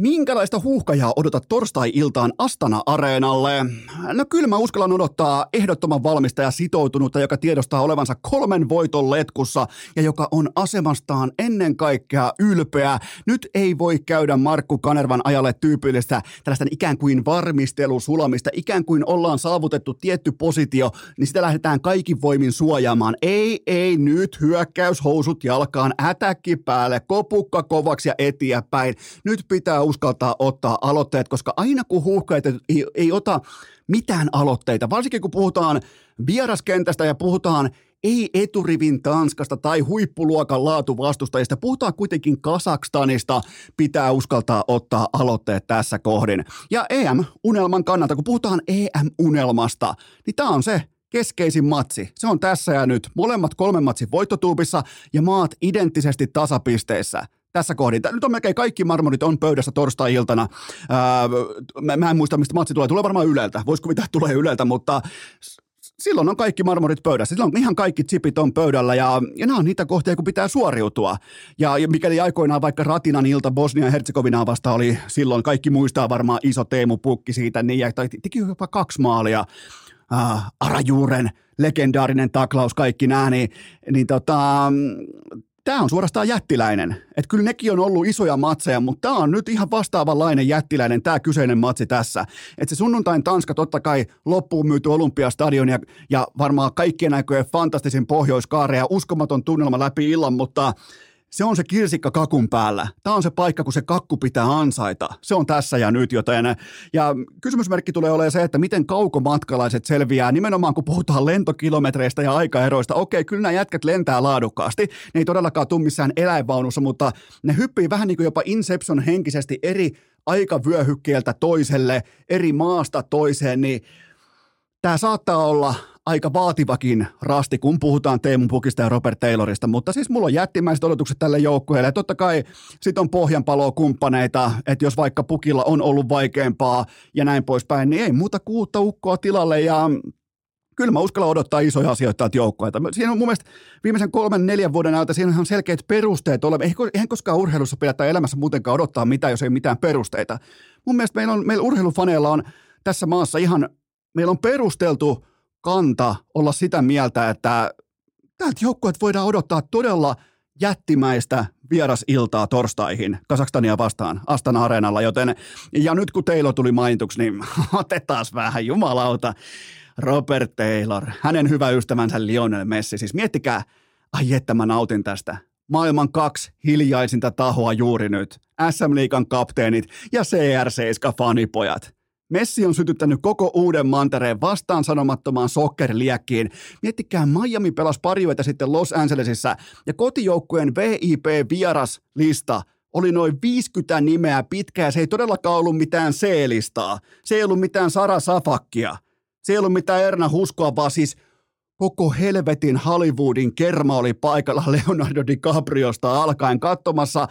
S1: Minkälaista huuhkajaa odotat torstai-iltaan Astana-areenalle? No kyllä mä uskallan odottaa ehdottoman valmista ja sitoutunutta, joka tiedostaa olevansa kolmen voiton letkussa ja joka on asemastaan ennen kaikkea ylpeä. Nyt ei voi käydä Markku Kanervan ajalle tyypillistä tällaista ikään kuin varmistelusulamista, ikään kuin ollaan saavutettu tietty positio, niin sitä lähdetään kaikin voimin suojaamaan. Ei, ei, nyt hyökkäyshousut jalkaan, ätäkki päälle, kopukka kovaksi ja eteenpäin. Nyt pitää uskaltaa ottaa aloitteet, koska aina kun huuhkajat ei, ei ota mitään aloitteita, varsinkin kun puhutaan vieraskentästä ja puhutaan ei eturivin Tanskasta tai huippuluokan laatuvastustajista, puhutaan kuitenkin Kasakstanista, pitää uskaltaa ottaa aloitteet tässä kohdin. Ja EM-unelman kannalta, kun puhutaan EM-unelmasta, niin tämä on se, keskeisin matsi. Se on tässä ja nyt. Molemmat kolmen matsin voittotuubissa ja maat identtisesti tasapisteissä tässä kohdin. Nyt on melkein kaikki marmorit on pöydässä torstai-iltana. Ää, mä, en muista, mistä matsi tulee. Tulee varmaan Yleltä. Voisi kuvitella, että tulee Yleltä, mutta silloin on kaikki marmorit pöydässä. Silloin ihan kaikki chipit on pöydällä ja, ja nämä on niitä kohtia, kun pitää suoriutua. Ja, mikäli aikoinaan vaikka Ratinan ilta Bosnia ja Herzegovinaa vasta oli silloin, kaikki muistaa varmaan iso Teemu Pukki siitä, niin ja teki jopa kaksi maalia. Uh, Arajuuren legendaarinen taklaus, kaikki nämä, niin, niin tota, tämä on suorastaan jättiläinen. Että kyllä nekin on ollut isoja matseja, mutta tämä on nyt ihan vastaavanlainen jättiläinen tämä kyseinen matsi tässä. Että se sunnuntain Tanska totta kai loppuun myyty Olympiastadion ja, ja varmaan kaikkien aikojen fantastisin pohjoiskaare ja uskomaton tunnelma läpi illan, mutta se on se kirsikka kakun päällä. Tämä on se paikka, kun se kakku pitää ansaita. Se on tässä ja nyt, joten ja kysymysmerkki tulee olemaan se, että miten kaukomatkalaiset selviää, nimenomaan kun puhutaan lentokilometreistä ja aikaeroista. Okei, kyllä nämä jätkät lentää laadukkaasti. Ne ei todellakaan tule missään eläinvaunussa, mutta ne hyppii vähän niin kuin jopa Inception henkisesti eri aikavyöhykkeeltä toiselle, eri maasta toiseen, niin tämä saattaa olla aika vaativakin rasti, kun puhutaan Teemu Pukista ja Robert Taylorista, mutta siis mulla on jättimäiset odotukset tälle joukkueelle. Totta kai sit on pohjanpalo kumppaneita, että jos vaikka Pukilla on ollut vaikeampaa ja näin poispäin, niin ei muuta kuutta ukkoa tilalle ja kyllä mä uskallan odottaa isoja asioita tältä joukkueelta. Siinä on mun mielestä viimeisen kolmen, neljän vuoden ajalta siinä on selkeät perusteet ole. Eihän koskaan urheilussa pidä tai elämässä muutenkaan odottaa mitään, jos ei mitään perusteita. Mun mielestä meillä, on, meillä urheilufaneilla on tässä maassa ihan, meillä on perusteltu kanta olla sitä mieltä, että täältä joukkueet voidaan odottaa todella jättimäistä vierasiltaa torstaihin Kasakstania vastaan Astana Areenalla, joten ja nyt kun Taylor tuli mainituksi, niin <laughs> otetaan vähän jumalauta. Robert Taylor, hänen hyvä ystävänsä Lionel Messi, siis miettikää, ai että mä nautin tästä. Maailman kaksi hiljaisinta tahoa juuri nyt. SM Liikan kapteenit ja CR7 fanipojat. Messi on sytyttänyt koko uuden mantereen vastaan sanomattomaan sokkerliekkiin. Miettikää, Miami pelasi pari yötä sitten Los Angelesissa ja kotijoukkueen VIP-vieraslista oli noin 50 nimeä pitkä se ei todellakaan ollut mitään C-listaa. Se ei ollut mitään Sara Safakkia. Se ei ollut mitään Erna Huskoa, vaan siis koko helvetin Hollywoodin kerma oli paikalla <laughs> Leonardo DiCapriosta alkaen katsomassa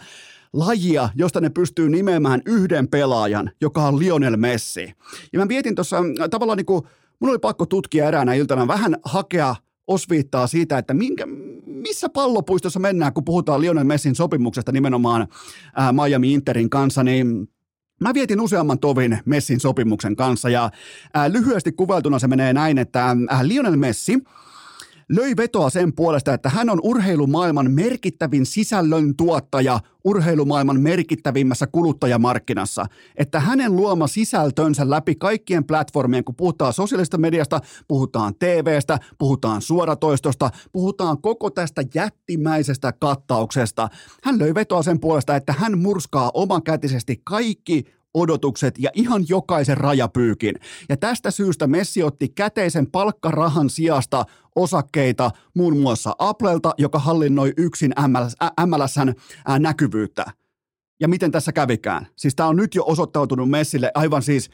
S1: lajia, josta ne pystyy nimeämään yhden pelaajan, joka on Lionel Messi. Ja mä mietin tuossa äh, tavallaan niin kuin mun oli pakko tutkia eräänä iltana vähän hakea osviittaa siitä, että minkä, missä pallopuistossa mennään, kun puhutaan Lionel Messin sopimuksesta nimenomaan ää, Miami Interin kanssa, niin Mä vietin useamman tovin Messin sopimuksen kanssa ja ää, lyhyesti kuvailtuna se menee näin, että ää, Lionel Messi – löi vetoa sen puolesta, että hän on urheilumaailman merkittävin sisällön tuottaja urheilumaailman merkittävimmässä kuluttajamarkkinassa. Että hänen luoma sisältönsä läpi kaikkien platformien, kun puhutaan sosiaalisesta mediasta, puhutaan TVstä, puhutaan suoratoistosta, puhutaan koko tästä jättimäisestä kattauksesta. Hän löi vetoa sen puolesta, että hän murskaa omakätisesti kaikki odotukset ja ihan jokaisen rajapyykin. Ja tästä syystä Messi otti käteisen palkkarahan sijasta osakkeita muun muassa Applelta, joka hallinnoi yksin MLS, MLSn näkyvyyttä. Ja miten tässä kävikään? Siis tämä on nyt jo osoittautunut Messille aivan siis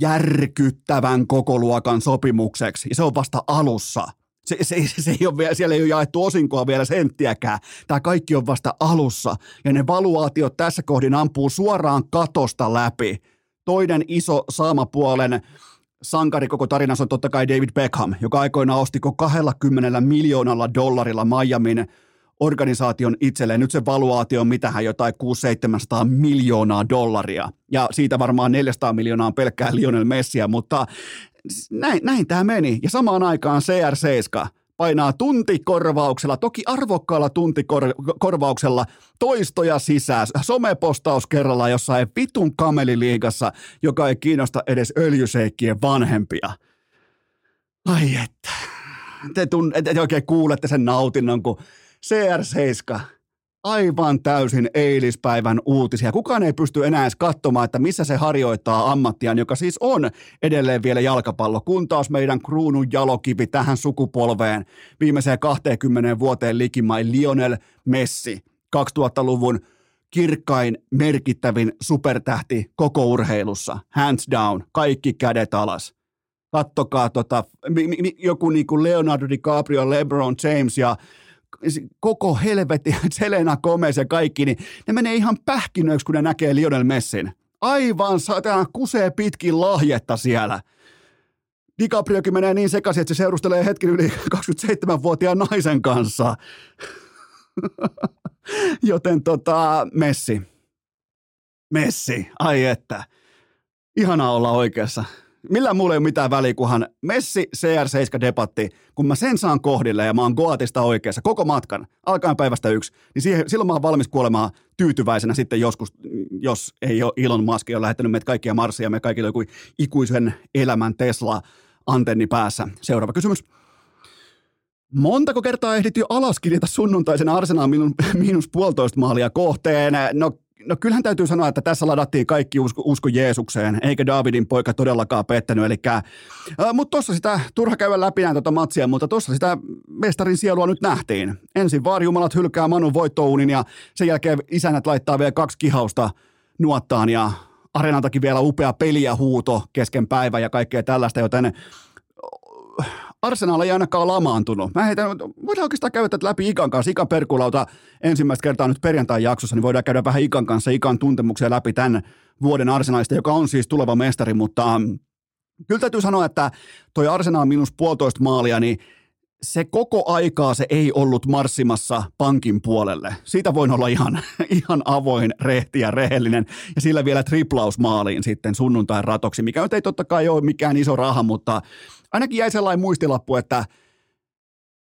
S1: järkyttävän kokoluokan sopimukseksi, ja se on vasta alussa. Se, se, se ei ole vielä, siellä ei ole jaettu osinkoa vielä senttiäkään. Tämä kaikki on vasta alussa, ja ne valuaatiot tässä kohdin ampuu suoraan katosta läpi. Toinen iso saamapuolen sankari koko tarinassa on totta kai David Beckham, joka aikoinaan osti 20 miljoonalla dollarilla Miamin organisaation itselleen. Nyt se valuaatio on mitähän jotain 600-700 miljoonaa dollaria. Ja siitä varmaan 400 miljoonaa on pelkkää Lionel Messiä, mutta näin, näin tämä meni. Ja samaan aikaan CR7 painaa tuntikorvauksella, toki arvokkaalla tuntikorvauksella toistoja sisään, somepostaus kerralla jossain vitun kameliliigassa, joka ei kiinnosta edes öljyseikkien vanhempia. Ai että. Te, tun, te oikein kuulette sen nautinnon, kun CR7 aivan täysin eilispäivän uutisia. Kukaan ei pysty enää edes katsomaan, että missä se harjoittaa ammattiaan, joka siis on edelleen vielä jalkapallo, kun taas meidän kruunun jalokivi tähän sukupolveen viimeiseen 20 vuoteen likimai Lionel Messi, 2000-luvun kirkkain, merkittävin supertähti koko urheilussa. Hands down, kaikki kädet alas. Kattokaa tota, joku niin kuin Leonardo DiCaprio, LeBron James ja koko helvetti, <laughs> Selena Gomez ja kaikki, niin ne menee ihan pähkinöiksi, kun ne näkee Lionel Messin. Aivan, tämä kusee pitkin lahjetta siellä. DiCapriokin menee niin sekaisin, että se seurustelee hetken yli <laughs> 27-vuotiaan naisen kanssa. <laughs> Joten tota, Messi. Messi, ai että. Ihana olla oikeassa millään mulla ei ole mitään väliä, kunhan Messi CR7-debatti, kun mä sen saan kohdille ja mä oon Goatista oikeassa koko matkan, alkaen päivästä yksi, niin siihen, silloin mä oon valmis kuolemaan tyytyväisenä sitten joskus, jos ei ole Elon Musk ole lähettänyt meitä kaikkia Marsia me kaikille joku ikuisen elämän Tesla antenni päässä. Seuraava kysymys. Montako kertaa ehdit jo alaskirjata sunnuntaisen Arsenal miinus puolitoista maalia kohteen? No no kyllähän täytyy sanoa, että tässä ladattiin kaikki usko, usko Jeesukseen, eikä Davidin poika todellakaan pettänyt. Eli, äh, mutta tuossa sitä, turha käydä läpi näin tuota matsia, mutta tuossa sitä mestarin sielua nyt nähtiin. Ensin vaarjumalat hylkää Manun voittouunin ja sen jälkeen isänät laittaa vielä kaksi kihausta nuottaan ja areenaltakin vielä upea peliä huuto kesken päivän ja kaikkea tällaista, joten Arsenal ei ainakaan lamaantunut. Mä heitän, voidaan oikeastaan käydä tätä läpi Ikan kanssa. Ikan Perkulauta ensimmäistä kertaa nyt perjantai jaksossa, niin voidaan käydä vähän Ikan kanssa Ikan tuntemuksia läpi tämän vuoden Arsenalista, joka on siis tuleva mestari, mutta um, kyllä täytyy sanoa, että toi Arsenal miinus puolitoista maalia, niin se koko aikaa se ei ollut marssimassa pankin puolelle. Siitä voin olla ihan, <laughs> ihan avoin, rehti ja rehellinen. Ja sillä vielä triplaus maaliin sitten sunnuntain ratoksi, mikä nyt ei totta kai ole mikään iso raha, mutta ainakin jäi sellainen muistilappu, että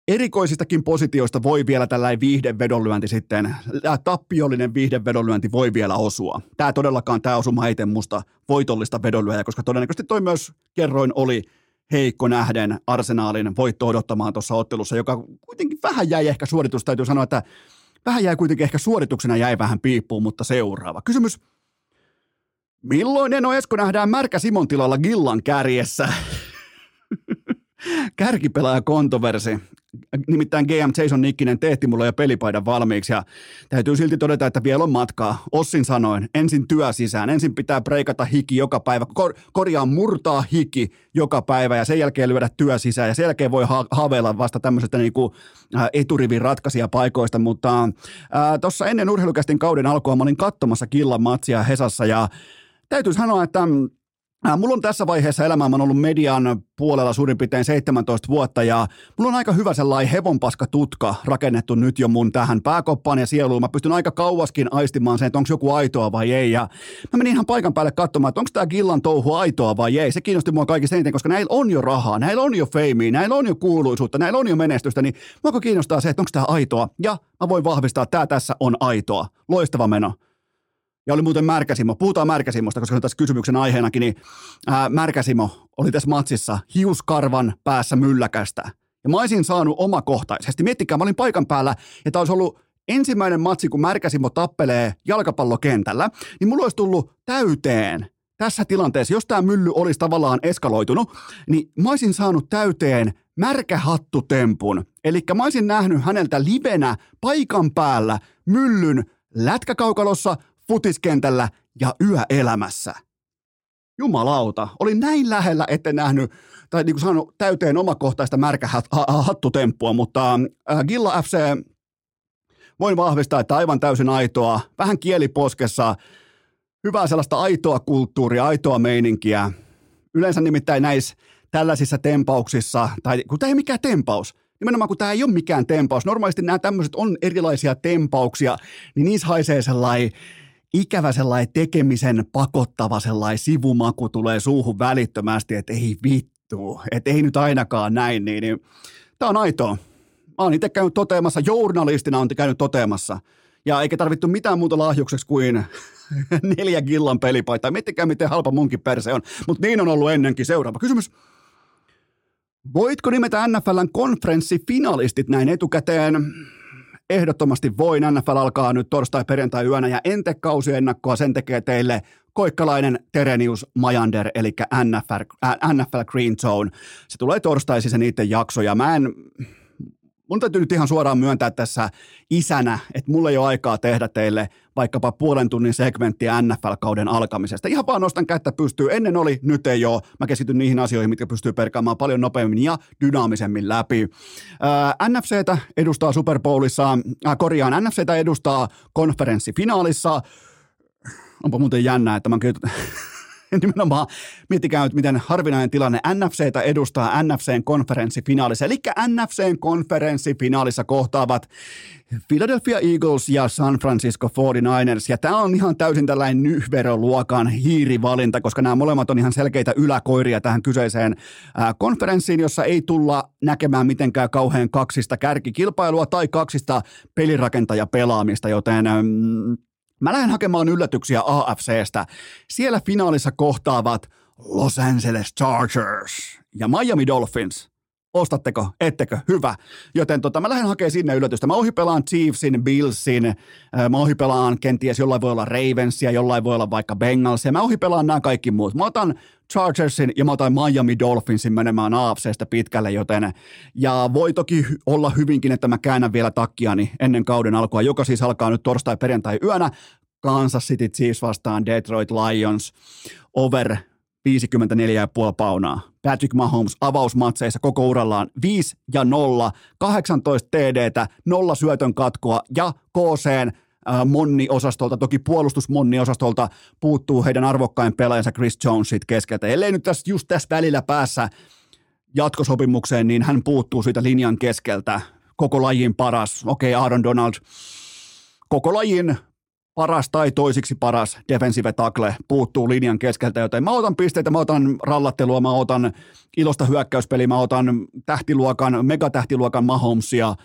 S1: erikoisistakin positioista voi vielä tällainen viihdevedonlyönti sitten, tämä tappiollinen viihdevedonlyönti voi vielä osua. Tämä todellakaan, tämä osuma ei musta voitollista vedonlyöjä, koska todennäköisesti toi myös kerroin oli heikko nähden arsenaalin voitto odottamaan tuossa ottelussa, joka kuitenkin vähän jäi ehkä suoritus, täytyy sanoa, että vähän jäi kuitenkin ehkä suorituksena jäi vähän piippuun, mutta seuraava. Kysymys. Milloin Eno Esko nähdään Märkä Simon tilalla Gillan kärjessä? Kärkipelaaja kontoversi. Nimittäin GM Jason Nikkinen teetti mulle jo pelipaidan valmiiksi ja täytyy silti todeta, että vielä on matkaa. Ossin sanoin, ensin työ sisään, ensin pitää breikata hiki joka päivä, kor- korjaa murtaa hiki joka päivä ja sen jälkeen lyödä työ sisään ja sen jälkeen voi ha- haaveilla vasta tämmöisestä niinku, äh, eturivin ratkaisia paikoista, mutta äh, tuossa ennen urheilukästin kauden alkua mä olin katsomassa Killan matsia Hesassa ja täytyy sanoa, että Mulla on tässä vaiheessa elämää, mä oon ollut median puolella suurin piirtein 17 vuotta ja mulla on aika hyvä sellainen hevonpaska tutka rakennettu nyt jo mun tähän pääkoppaan ja sieluun. Mä pystyn aika kauaskin aistimaan sen, että onko joku aitoa vai ei ja mä menin ihan paikan päälle katsomaan, että onko tämä Gillan touhu aitoa vai ei. Se kiinnosti mua kaikista eniten, koska näillä on jo rahaa, näillä on jo feimiä, näillä on jo kuuluisuutta, näillä on jo menestystä, niin mua kiinnostaa se, että onko tämä aitoa ja mä voin vahvistaa, että tämä tässä on aitoa. Loistava meno. Ja oli muuten Märkäsimo. Puhutaan Märkäsimosta, koska se on tässä kysymyksen aiheenakin, niin ää, Märkäsimo oli tässä matsissa hiuskarvan päässä mylläkästä. Ja mä olisin saanut omakohtaisesti. Miettikää, mä olin paikan päällä ja tämä olisi ollut ensimmäinen matsi, kun Märkäsimo tappelee jalkapallokentällä, niin mulla olisi tullut täyteen tässä tilanteessa, jos tämä mylly olisi tavallaan eskaloitunut, niin mä olisin saanut täyteen märkähattutempun. Eli mä olisin nähnyt häneltä livenä paikan päällä myllyn lätkäkaukalossa futiskentällä ja yöelämässä. Jumalauta, oli näin lähellä, että nähnyt tai niin kuin saanut täyteen omakohtaista märkähattutemppua, mutta äh, Gilla FC voin vahvistaa, että aivan täysin aitoa, vähän kieliposkessa, hyvää sellaista aitoa kulttuuria, aitoa meininkiä. Yleensä nimittäin näissä tällaisissa tempauksissa, tai kun tämä ei ole mikään tempaus, nimenomaan kun tämä ei ole mikään tempaus, normaalisti nämä tämmöiset on erilaisia tempauksia, niin niissä haisee sellainen ikävä sellainen tekemisen pakottava sellainen sivumaku tulee suuhun välittömästi, että ei vittu, että ei nyt ainakaan näin, niin, niin tämä on aitoa. Mä oon itse käynyt toteamassa, journalistina on käynyt toteamassa, ja eikä tarvittu mitään muuta lahjukseksi kuin <laughs> neljä gillan pelipaitaa. Miettikää, miten halpa munkin perse on. Mutta niin on ollut ennenkin. Seuraava kysymys. Voitko nimetä NFLn konferenssifinalistit näin etukäteen? Ehdottomasti voin. NFL alkaa nyt torstai-perjantai-yönä ja en tee kausiennakkoa, sen tekee teille koikkalainen Terenius Majander, eli NFL, NFL Green Zone. Se tulee torstaisin se niiden jakso ja mä en, mun täytyy nyt ihan suoraan myöntää tässä isänä, että mulla ei ole aikaa tehdä teille vaikkapa puolen tunnin segmenttiä NFL-kauden alkamisesta. Ihan vaan nostan kättä pystyy. Ennen oli, nyt ei ole. Mä keskityn niihin asioihin, mitkä pystyy perkaamaan paljon nopeammin ja dynaamisemmin läpi. Ää, NFCtä edustaa Super Bowlissa, äh, korjaan, NFCtä edustaa konferenssifinaalissa. Onpa muuten jännä, että mä oon <laughs> <laughs> nimenomaan miettikää nyt, miten harvinainen tilanne NFCtä edustaa NFCn konferenssifinaalissa. Eli NFCn konferenssifinaalissa kohtaavat Philadelphia Eagles ja San Francisco 49ers. Ja tämä on ihan täysin tällainen nyhveroluokan hiirivalinta, koska nämä molemmat on ihan selkeitä yläkoiria tähän kyseiseen konferenssiin, jossa ei tulla näkemään mitenkään kauhean kaksista kärkikilpailua tai kaksista pelirakentajapelaamista, joten mm, Mä lähden hakemaan yllätyksiä AFCstä. Siellä finaalissa kohtaavat Los Angeles Chargers ja Miami Dolphins. Ostatteko? Ettekö? Hyvä. Joten tota, mä lähden hakemaan sinne yllätystä. Mä ohipelaan Chiefsin, Billsin, mä ohipelaan kenties jollain voi olla Ravensia, jollain voi olla vaikka Bengalsia. Mä ohipelaan nämä kaikki muut. Mä otan Chargersin ja mä otan Miami Dolphinsin menemään AFCstä pitkälle, joten ja voi toki olla hyvinkin, että mä käännän vielä takkiani ennen kauden alkua, joka siis alkaa nyt torstai perjantai yönä. Kansas City Chiefs vastaan Detroit Lions over 54,5 paunaa. Patrick Mahomes avausmatseissa koko urallaan 5 ja 0, 18 TDtä, nolla syötön katkoa ja KCn Monni-osastolta, toki puolustusmonni-osastolta puuttuu heidän arvokkain pelaajansa Chris Jonesit keskeltä. Ellei nyt tässä, just tässä välillä päässä jatkosopimukseen, niin hän puuttuu siitä linjan keskeltä. Koko lajin paras, okei okay, Aaron Donald, koko lajin paras tai toisiksi paras defensive tackle puuttuu linjan keskeltä, joten mä otan pisteitä, mä otan rallattelua, mä otan ilosta hyökkäyspeliä, mä otan tähtiluokan, megatähtiluokan Mahomesia,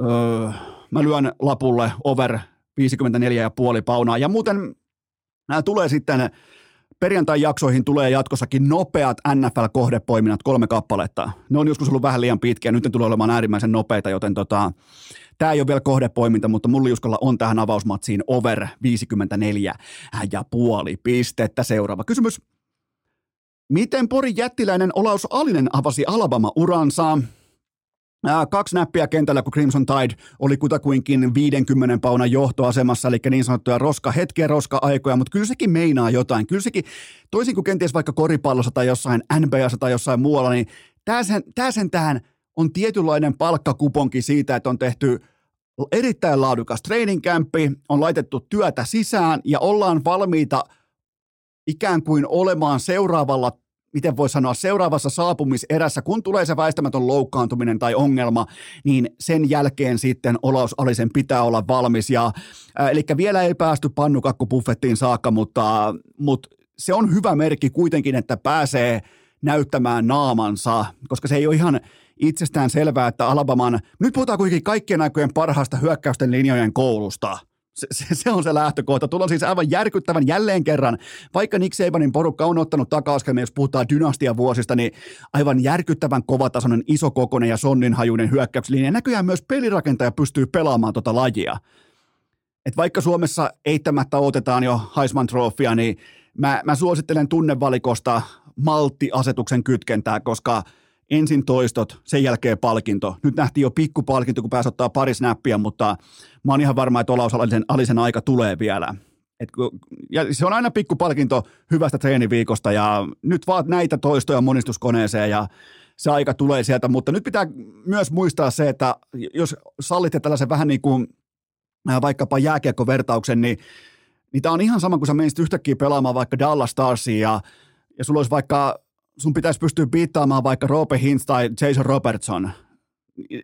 S1: öö, mä lyön lapulle over 54,5 paunaa. Ja muuten nämä tulee sitten, perjantai-jaksoihin tulee jatkossakin nopeat NFL-kohdepoiminnat, kolme kappaletta. Ne on joskus ollut vähän liian pitkiä, nyt ne tulee olemaan äärimmäisen nopeita, joten tota, Tämä ei ole vielä kohdepoiminta, mutta Mulliuskolla on tähän avausmatsiin over 54 ja puoli pistettä. Seuraava kysymys. Miten Porin jättiläinen Olaus Alinen avasi Alabama-uransa? Kaksi näppiä kentällä, kun Crimson Tide oli kutakuinkin 50 paunan johtoasemassa, eli niin sanottuja roska-hetkiä, roska-aikoja, mutta kyllä sekin meinaa jotain. Kyllä sekin, toisin kuin kenties vaikka koripallossa tai jossain NBAssa tai jossain muualla, niin tämä sen, tämä sen tähän on tietynlainen palkkakuponki siitä, että on tehty erittäin laadukas training campi, on laitettu työtä sisään ja ollaan valmiita ikään kuin olemaan seuraavalla miten voi sanoa, seuraavassa saapumiserässä, kun tulee se väistämätön loukkaantuminen tai ongelma, niin sen jälkeen sitten Olaus Alisen pitää olla valmis. Ja, äh, eli vielä ei päästy pannukakkupuffettiin saakka, mutta, mutta se on hyvä merkki kuitenkin, että pääsee näyttämään naamansa, koska se ei ole ihan itsestään selvää, että Alabaman, nyt puhutaan kuitenkin kaikkien aikojen parhaasta hyökkäysten linjojen koulusta – se, se, se on se lähtökohta. Tulla siis aivan järkyttävän jälleen kerran, vaikka Nick Sabanin porukka on ottanut taka jos puhutaan dynastiavuosista, niin aivan järkyttävän kovatasoinen, isokokoinen ja sonninhajuinen hyökkäyslinja. Näköjään myös pelirakentaja pystyy pelaamaan tota lajia. Et vaikka Suomessa eittämättä otetaan jo Heisman Trophia, niin mä, mä suosittelen tunnevalikosta malttiasetuksen kytkentää, koska – ensin toistot, sen jälkeen palkinto. Nyt nähtiin jo pikkupalkinto, kun pääsi ottaa pari snappia, mutta mä oon ihan varma, että Olaus Alisen, Alisen aika tulee vielä. Et kun, ja se on aina pikkupalkinto hyvästä treeniviikosta ja nyt vaan näitä toistoja monistuskoneeseen ja se aika tulee sieltä, mutta nyt pitää myös muistaa se, että jos sallitte tällaisen vähän niin kuin vaikkapa jääkiekkovertauksen, niin, niin tämä on ihan sama, kun sä menisit yhtäkkiä pelaamaan vaikka Dallas Starsia ja, ja sulla olisi vaikka sun pitäisi pystyä biittaamaan vaikka Roope Hintz tai Jason Robertson.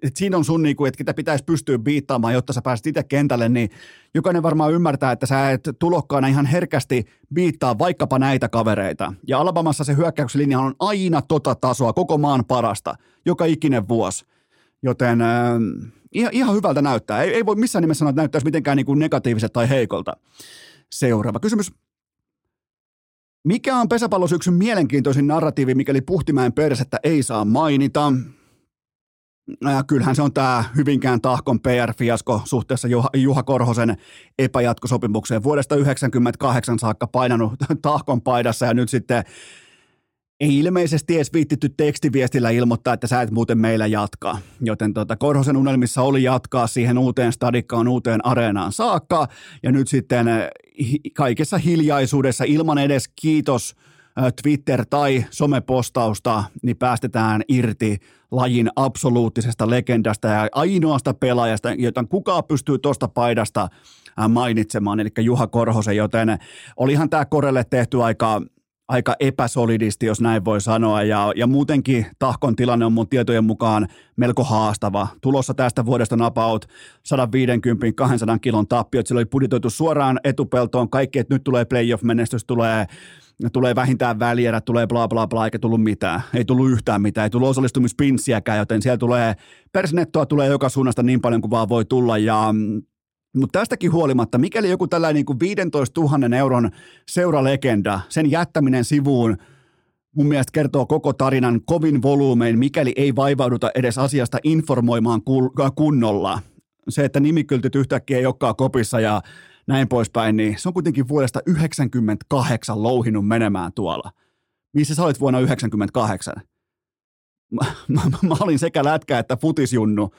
S1: Et siinä on sun, niinku, että ketä pitäisi pystyä biittaamaan, jotta sä pääset itse kentälle, niin jokainen varmaan ymmärtää, että sä et tulokkaana ihan herkästi biittaa vaikkapa näitä kavereita. Ja Alabamassa se hyökkäyslinja on aina tota tasoa, koko maan parasta, joka ikinen vuosi. Joten äh, ihan, ihan hyvältä näyttää. Ei, ei voi missään nimessä sanoa, että näyttäisi mitenkään niin negatiiviset tai heikolta. Seuraava kysymys. Mikä on pesäpallosyksyn mielenkiintoisin narratiivi, mikäli Puhtimäen persettä ei saa mainita? Ja kyllähän se on tämä Hyvinkään tahkon PR-fiasko suhteessa Juha, Juha Korhosen epäjatkosopimukseen. Vuodesta 1998 saakka painanut tahkon paidassa ja nyt sitten ei ilmeisesti edes viittitty tekstiviestillä ilmoittaa, että sä et muuten meillä jatkaa. Joten tota, Korhosen unelmissa oli jatkaa siihen uuteen stadikkaan, uuteen areenaan saakka. Ja nyt sitten eh, kaikessa hiljaisuudessa ilman edes kiitos eh, Twitter- tai somepostausta, niin päästetään irti lajin absoluuttisesta legendasta ja ainoasta pelaajasta, jota kukaan pystyy tuosta paidasta eh, mainitsemaan, eli Juha Korhosen, joten olihan tämä Korelle tehty aika aika epäsolidisti, jos näin voi sanoa, ja, ja muutenkin Tahkon tilanne on mun tietojen mukaan melko haastava. Tulossa tästä vuodesta napaut 150-200 kilon tappiot, sillä oli budjetoitu suoraan etupeltoon. Kaikki, että nyt tulee playoff-menestys, tulee tulee vähintään välierä, tulee bla bla bla, eikä tullut mitään. Ei tullut yhtään mitään, ei tullut osallistumispinssiäkään, joten siellä tulee, persinettoa tulee joka suunnasta niin paljon kuin vaan voi tulla, ja mutta tästäkin huolimatta, mikäli joku tällainen niin kuin 15 000 euron seuralegenda, sen jättäminen sivuun, mun mielestä kertoo koko tarinan kovin volyymein, mikäli ei vaivauduta edes asiasta informoimaan äh, kunnolla. Se, että nimikyltyt yhtäkkiä ei olekaan kopissa ja näin poispäin, niin se on kuitenkin vuodesta 1998 louhinut menemään tuolla. Missä sä olit vuonna 1998? Mä, mä, mä olin sekä lätkä että futisjunnu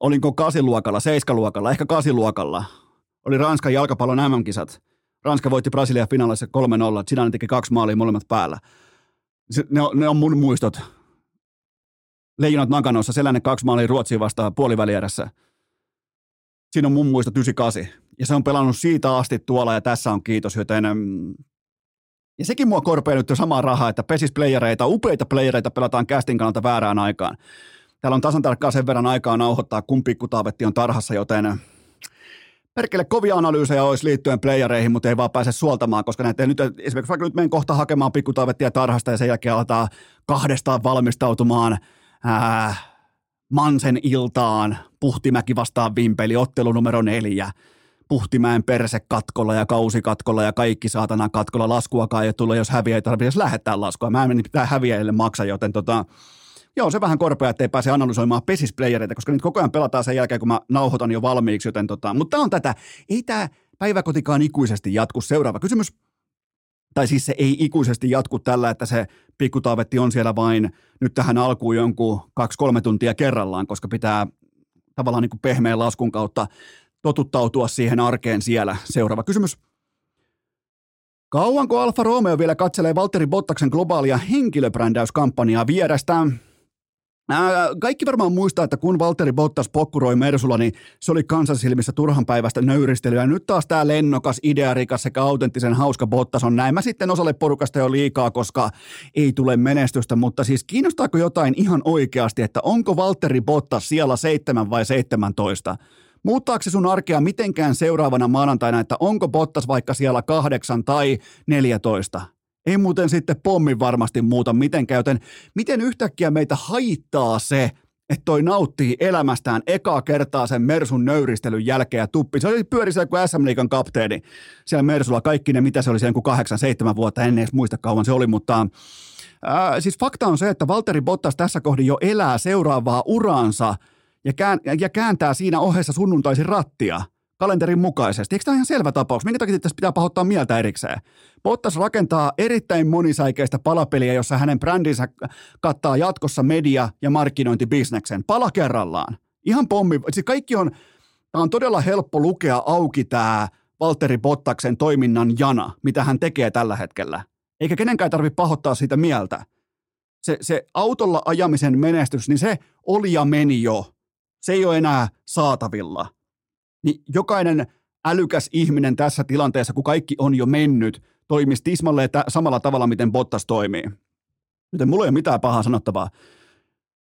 S1: olinko kasiluokalla, seiskaluokalla, ehkä kasiluokalla. Oli Ranskan jalkapallon MM-kisat. Ranska voitti Brasilia finaalissa 3-0. Zidane teki kaksi maalia molemmat päällä. Se, ne, on, ne on mun muistot. Leijonat Nakanossa, sellainen kaksi maalia Ruotsiin vastaan puolivälierässä. Siinä on mun muistot 98. Ja se on pelannut siitä asti tuolla ja tässä on kiitos, joten mm, ja sekin mua korpee samaa rahaa, että pesis playereita, upeita playereita pelataan casting kannalta väärään aikaan. Täällä on tasan tarkkaan sen verran aikaa nauhoittaa, kun pikkutaavetti on tarhassa, joten perkele kovia analyysejä olisi liittyen playereihin, mutta ei vaan pääse suoltamaan, koska näitä nyt esimerkiksi vaikka nyt menen kohta hakemaan pikkutaavettia tarhasta ja sen jälkeen aletaan kahdestaan valmistautumaan ää, Mansen iltaan, Puhtimäki vastaan Vimpeli, ottelu numero neljä. Puhtimäen perse katkolla ja kausi katkolla ja kaikki saatana katkolla. Laskuakaan ei tule, jos häviä ei tarvitse lähettää laskua. Mä en pitää häviäjille maksaa, joten tota, Joo, se vähän korpea, ettei pääse analysoimaan pesisplayereita, koska nyt koko ajan pelataan sen jälkeen, kun mä nauhoitan jo valmiiksi, joten tota, mutta on tätä. Ei tämä päiväkotikaan ikuisesti jatku. Seuraava kysymys. Tai siis se ei ikuisesti jatku tällä, että se pikkutaavetti on siellä vain nyt tähän alkuun jonkun kaksi-kolme tuntia kerrallaan, koska pitää tavallaan niin kuin pehmeän laskun kautta totuttautua siihen arkeen siellä. Seuraava kysymys. Kauanko Alfa Romeo vielä katselee Valtteri Bottaksen globaalia henkilöbrändäyskampanjaa vierestä? Kaikki varmaan muistaa, että kun Valtteri Bottas pokkuroi Mersulla, niin se oli kansansilmissä turhan päivästä nöyristelyä. Nyt taas tämä lennokas, idearikas sekä autenttisen hauska Bottas on näin. Mä sitten osalle porukasta jo liikaa, koska ei tule menestystä, mutta siis kiinnostaako jotain ihan oikeasti, että onko Valtteri Bottas siellä 7 vai 17? Muuttaako se sun arkea mitenkään seuraavana maanantaina, että onko Bottas vaikka siellä kahdeksan tai 14? Ei muuten sitten pommi varmasti muuta mitenkään, joten miten yhtäkkiä meitä haittaa se, että toi nauttii elämästään ekaa kertaa sen Mersun nöyristelyn jälkeen ja tuppi. Se oli pyöri siellä kuin SM Liikan kapteeni siellä Mersulla. Kaikki ne, mitä se oli siellä kuin kahdeksan, seitsemän vuotta, en edes muista kauan se oli, mutta ää, siis fakta on se, että Valtteri Bottas tässä kohdin jo elää seuraavaa uraansa ja, kään, ja kääntää siinä ohessa sunnuntaisin rattia – kalenterin mukaisesti. Eikö tämä ihan selvä tapaus? Minkä takia tässä pitää pahoittaa mieltä erikseen? Bottas rakentaa erittäin monisäikeistä palapeliä, jossa hänen brändinsä kattaa jatkossa media- ja markkinointibisneksen. Pala kerrallaan. Ihan pommi. Siis kaikki on, tämä on todella helppo lukea auki tämä Valtteri Bottaksen toiminnan jana, mitä hän tekee tällä hetkellä. Eikä kenenkään tarvitse pahoittaa siitä mieltä. Se, se autolla ajamisen menestys, niin se oli ja meni jo. Se ei ole enää saatavilla – niin jokainen älykäs ihminen tässä tilanteessa, kun kaikki on jo mennyt, toimisi tismalleen samalla tavalla, miten Bottas toimii. Joten mulla ei ole mitään pahaa sanottavaa.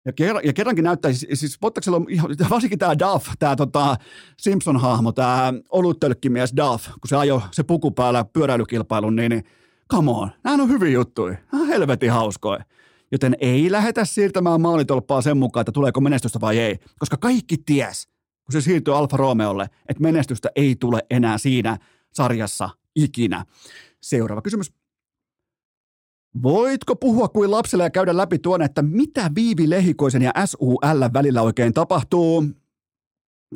S1: Ja, ker- ja kerrankin näyttää, siis, siis Bottaksella on ihan, <laughs> varsinkin tämä Duff, tämä tota Simpson-hahmo, tämä oluttölkkimies Duff, kun se ajoi se puku päällä pyöräilykilpailun, niin, niin come on, nämä on hyviä juttuja, nämä on helvetin hauskoja. Joten ei lähetä siirtämään maalitolppaa sen mukaan, että tuleeko menestystä vai ei, koska kaikki ties, kun se siirtyy Alfa Romeolle, että menestystä ei tule enää siinä sarjassa ikinä. Seuraava kysymys. Voitko puhua kuin lapselle ja käydä läpi tuon, että mitä Viivi Lehikoisen ja SUL välillä oikein tapahtuu?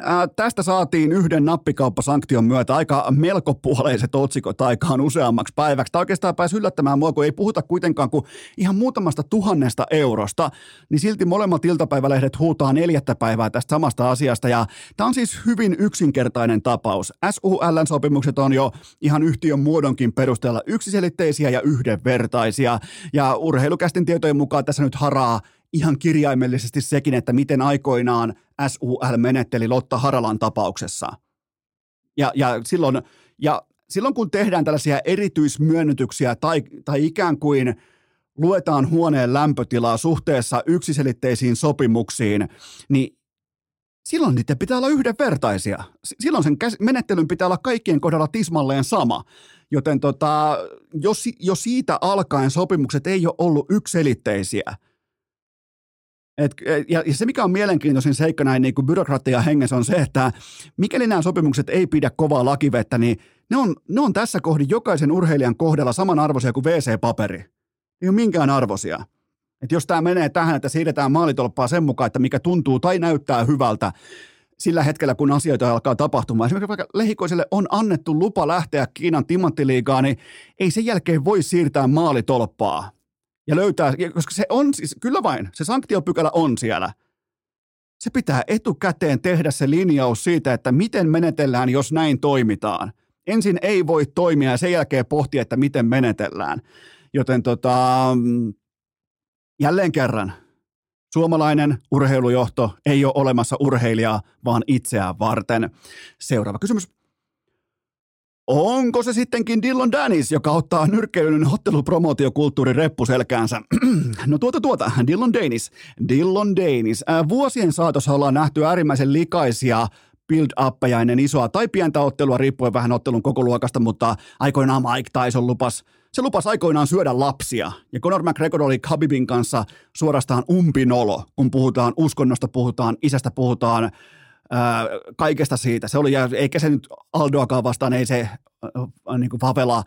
S1: Ää, tästä saatiin yhden nappikauppasanktion myötä aika melkopuoleiset otsikot aikaan useammaksi päiväksi. Tämä oikeastaan pääsi yllättämään mua, kun ei puhuta kuitenkaan kuin ihan muutamasta tuhannesta eurosta, niin silti molemmat iltapäivälehdet huutaa neljättä päivää tästä samasta asiasta. Ja tämä on siis hyvin yksinkertainen tapaus. SUL-sopimukset on jo ihan yhtiön muodonkin perusteella yksiselitteisiä ja yhdenvertaisia. Ja urheilukästin tietojen mukaan tässä nyt haraa ihan kirjaimellisesti sekin, että miten aikoinaan SUL menetteli Lotta Haralan tapauksessa. Ja, ja, silloin, ja silloin kun tehdään tällaisia erityismyönnytyksiä tai, tai ikään kuin luetaan huoneen lämpötilaa suhteessa yksiselitteisiin sopimuksiin, niin silloin niiden pitää olla yhdenvertaisia. Silloin sen menettelyn pitää olla kaikkien kohdalla tismalleen sama. Joten tota, jos, jo siitä alkaen sopimukset ei ole ollut yksilitteisiä – et, ja, ja se, mikä on mielenkiintoisin seikka näin niin kuin byrokratia hengessä on se, että mikäli nämä sopimukset ei pidä kovaa lakivettä, niin ne on, ne on tässä kohdin jokaisen urheilijan kohdalla samanarvoisia kuin WC-paperi. Ei ole minkään arvoisia. Et jos tämä menee tähän, että siirretään maalitolppaa sen mukaan, että mikä tuntuu tai näyttää hyvältä sillä hetkellä, kun asioita alkaa tapahtumaan. Esimerkiksi vaikka Lehikoiselle on annettu lupa lähteä Kiinan timanttiliigaan, niin ei sen jälkeen voi siirtää maalitolppaa ja löytää, koska se on siis, kyllä vain, se sanktiopykälä on siellä. Se pitää etukäteen tehdä se linjaus siitä, että miten menetellään, jos näin toimitaan. Ensin ei voi toimia ja sen jälkeen pohtia, että miten menetellään. Joten tota, jälleen kerran, suomalainen urheilujohto ei ole olemassa urheilijaa, vaan itseään varten. Seuraava kysymys. Onko se sittenkin Dillon Dennis, joka ottaa nyrkkeilyn ottelupromootiokulttuurin reppuselkäänsä? <clears throat> no tuota tuota, Dillon Dennis. Dillon Dennis. Äh, vuosien saatossa ollaan nähty äärimmäisen likaisia build-uppeja ennen isoa tai pientä ottelua, riippuen vähän ottelun koko luokasta, mutta aikoinaan Mike Tyson lupas, se lupas aikoinaan syödä lapsia. Ja Conor McGregor oli Khabibin kanssa suorastaan umpinolo, kun puhutaan uskonnosta, puhutaan isästä, puhutaan kaikesta siitä. Se oli, ja eikä se nyt Aldoakaan vastaan, ei se äh, niin kuin favela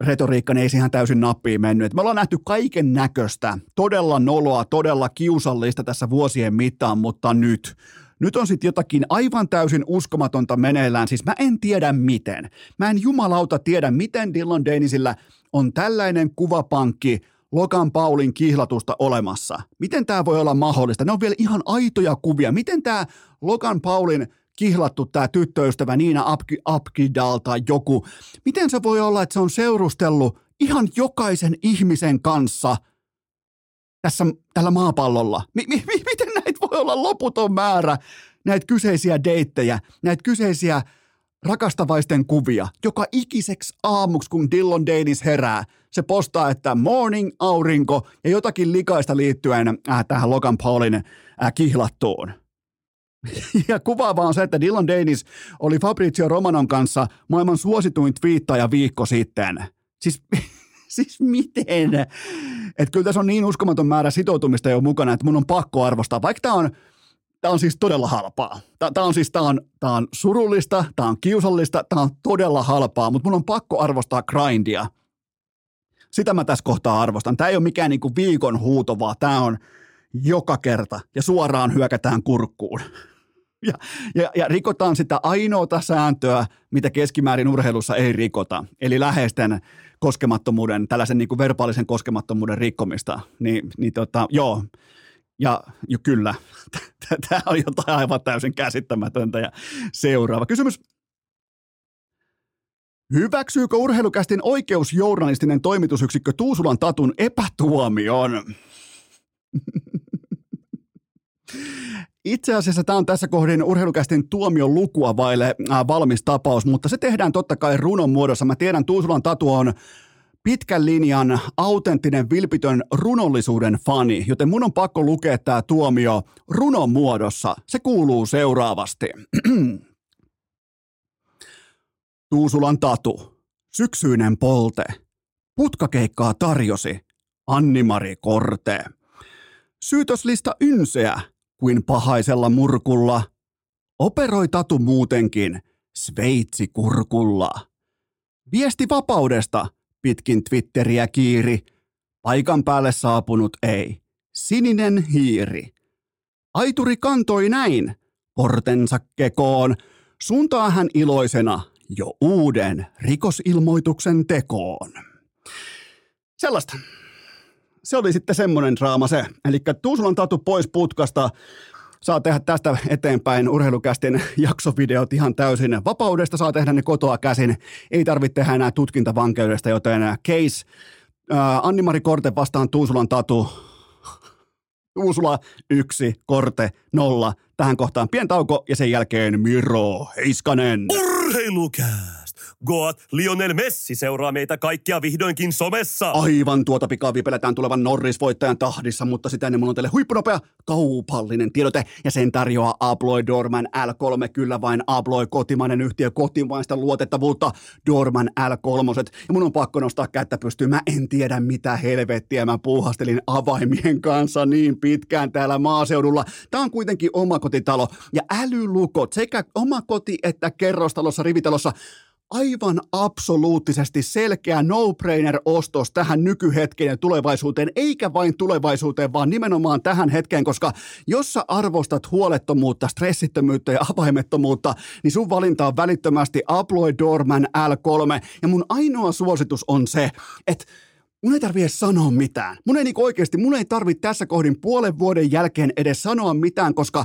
S1: retoriikka, niin ei siihen täysin nappiin mennyt. Et me ollaan nähty kaiken näköistä, todella noloa, todella kiusallista tässä vuosien mittaan, mutta nyt, nyt on sitten jotakin aivan täysin uskomatonta meneillään. Siis mä en tiedä miten. Mä en jumalauta tiedä, miten Dillon Dainisillä on tällainen kuvapankki Logan Paulin kihlatusta olemassa. Miten tämä voi olla mahdollista? Ne on vielä ihan aitoja kuvia. Miten tämä Logan Paulin kihlattu tämä tyttöystävä Niina Apki, Apkidal tai joku, miten se voi olla, että se on seurustellut ihan jokaisen ihmisen kanssa tässä, tällä maapallolla. Mi- mi- miten näitä voi olla loputon määrä, näitä kyseisiä deittejä, näitä kyseisiä rakastavaisten kuvia. Joka ikiseksi aamuksi, kun Dillon Danis herää, se postaa, että morning aurinko ja jotakin likaista liittyen äh, tähän Logan Paulin äh, kihlattuun. <laughs> Ja kuvaavaa on se, että Dillon Danis oli Fabrizio Romanon kanssa maailman suosituin twiittaja viikko sitten. Siis, <laughs> siis miten? Että kyllä tässä on niin uskomaton määrä sitoutumista jo mukana, että mun on pakko arvostaa, vaikka tämä on Tämä on siis todella halpaa. Tämä on siis tämä on, tämä on surullista, tämä on kiusallista, tämä on todella halpaa, mutta mun on pakko arvostaa grindia. Sitä mä tässä kohtaa arvostan. Tämä ei ole mikään niinku viikon huuto, vaan tämä on joka kerta ja suoraan hyökätään kurkkuun. <laughs> Ja, ja, ja rikotaan sitä ainoata sääntöä, mitä keskimäärin urheilussa ei rikota, eli läheisten koskemattomuuden, tällaisen niin kuin verbaalisen koskemattomuuden rikkomista. Niin, niin tota, joo, ja jo kyllä, tämä on jotain aivan täysin käsittämätöntä. Ja seuraava kysymys. Hyväksyykö urheilukästin oikeusjournalistinen toimitusyksikkö Tuusulan Tatun epätuomion? Itse asiassa tämä on tässä kohdin urheilukästin tuomion lukua vaille valmis tapaus, mutta se tehdään totta kai runon muodossa. Mä tiedän, Tuusulan Tatu on pitkän linjan autenttinen, vilpitön runollisuuden fani, joten mun on pakko lukea tämä tuomio runon muodossa. Se kuuluu seuraavasti. <clears throat> Tuusulan Tatu, syksyinen polte, putkakeikkaa tarjosi Annimari Korte. Syytöslista ynseä kuin pahaisella murkulla. Operoi Tatu muutenkin Sveitsi kurkulla. Viesti vapaudesta – pitkin Twitteriä kiiri. Paikan päälle saapunut ei. Sininen hiiri. Aituri kantoi näin, kortensa kekoon. Suuntaa hän iloisena jo uuden rikosilmoituksen tekoon. Sellaista. Se oli sitten semmoinen draama se. Eli Tuusulan tatu pois putkasta saa tehdä tästä eteenpäin urheilukästin jaksovideot ihan täysin vapaudesta, saa tehdä ne kotoa käsin, ei tarvitse tehdä enää tutkintavankeudesta, joten case äh, Anni-Mari Korte vastaan Tuusulan Tatu, Tuusula yksi, Korte nolla. Tähän kohtaan pientauko ja sen jälkeen Miro Heiskanen.
S2: Urheilukää! Goat Lionel Messi seuraa meitä kaikkia vihdoinkin somessa.
S1: Aivan tuota pikaa vipeletään tulevan Norris-voittajan tahdissa, mutta sitä ennen mulla on teille huippunopea kaupallinen tiedote ja sen tarjoaa Abloy Dorman L3, kyllä vain Abloy kotimainen yhtiö, kotimaista luotettavuutta, Dorman L3. Ja mun on pakko nostaa kättä pystyyn, mä en tiedä mitä helvettiä mä puuhastelin avaimien kanssa niin pitkään täällä maaseudulla. Tää on kuitenkin omakotitalo ja älylukot sekä omakoti että kerrostalossa, rivitalossa aivan absoluuttisesti selkeä no-brainer-ostos tähän nykyhetkeen ja tulevaisuuteen, eikä vain tulevaisuuteen, vaan nimenomaan tähän hetkeen, koska jos sä arvostat huolettomuutta, stressittömyyttä ja avaimettomuutta, niin sun valinta on välittömästi Aploy Dorman L3, ja mun ainoa suositus on se, että mun ei tarvitse sanoa mitään. Mun ei niinku oikeasti, mun ei tarvitse tässä kohdin puolen vuoden jälkeen edes sanoa mitään, koska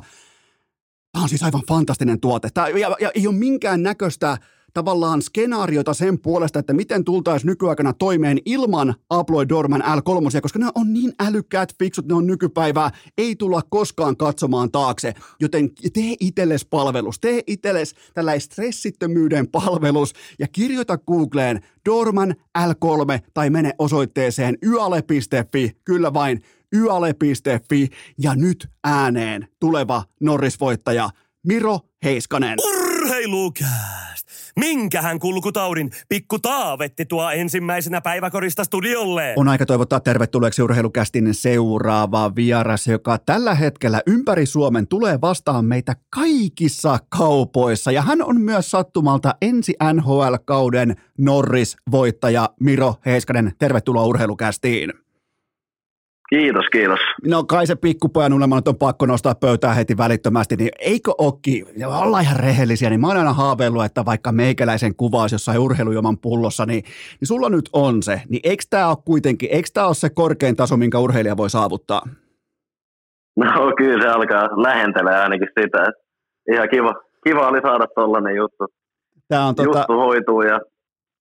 S1: tämä on siis aivan fantastinen tuote. Tää, ja, ja ei ole minkään näköistä tavallaan skenaariota sen puolesta, että miten tultaisiin nykyaikana toimeen ilman Aploid Dorman L3, koska ne on niin älykkäät, fiksut, ne on nykypäivää, ei tulla koskaan katsomaan taakse. Joten tee itsellesi palvelus, tee itsellesi tällainen stressittömyyden palvelus ja kirjoita Googleen Dorman L3 tai mene osoitteeseen yale.fi, kyllä vain yale.fi ja nyt ääneen tuleva Norris-voittaja Miro Heiskanen.
S2: Urheilukääst! Minkähän kulkutaudin pikku Taavetti tuo ensimmäisenä päiväkorista studiolle?
S1: On aika toivottaa tervetulleeksi urheilukästin seuraava vieras, joka tällä hetkellä ympäri Suomen tulee vastaan meitä kaikissa kaupoissa. Ja hän on myös sattumalta ensi NHL-kauden Norris-voittaja Miro Heiskanen. Tervetuloa urheilukästiin.
S3: Kiitos, kiitos.
S1: No kai se pikkupojan unelma on pakko nostaa pöytää heti välittömästi, niin eikö ookin, ja ollaan ihan rehellisiä, niin mä oon aina haaveillut, että vaikka meikäläisen kuvaus jossain urheilujoman pullossa, niin, niin sulla nyt on se, niin eikö tämä ole kuitenkin, eikö tämä ole se korkein taso, minkä urheilija voi saavuttaa?
S3: No kyllä se alkaa lähentelee ainakin sitä, että ihan kiva, kiva oli saada tollainen juttu. Tämä on tota... Juttu hoituu ja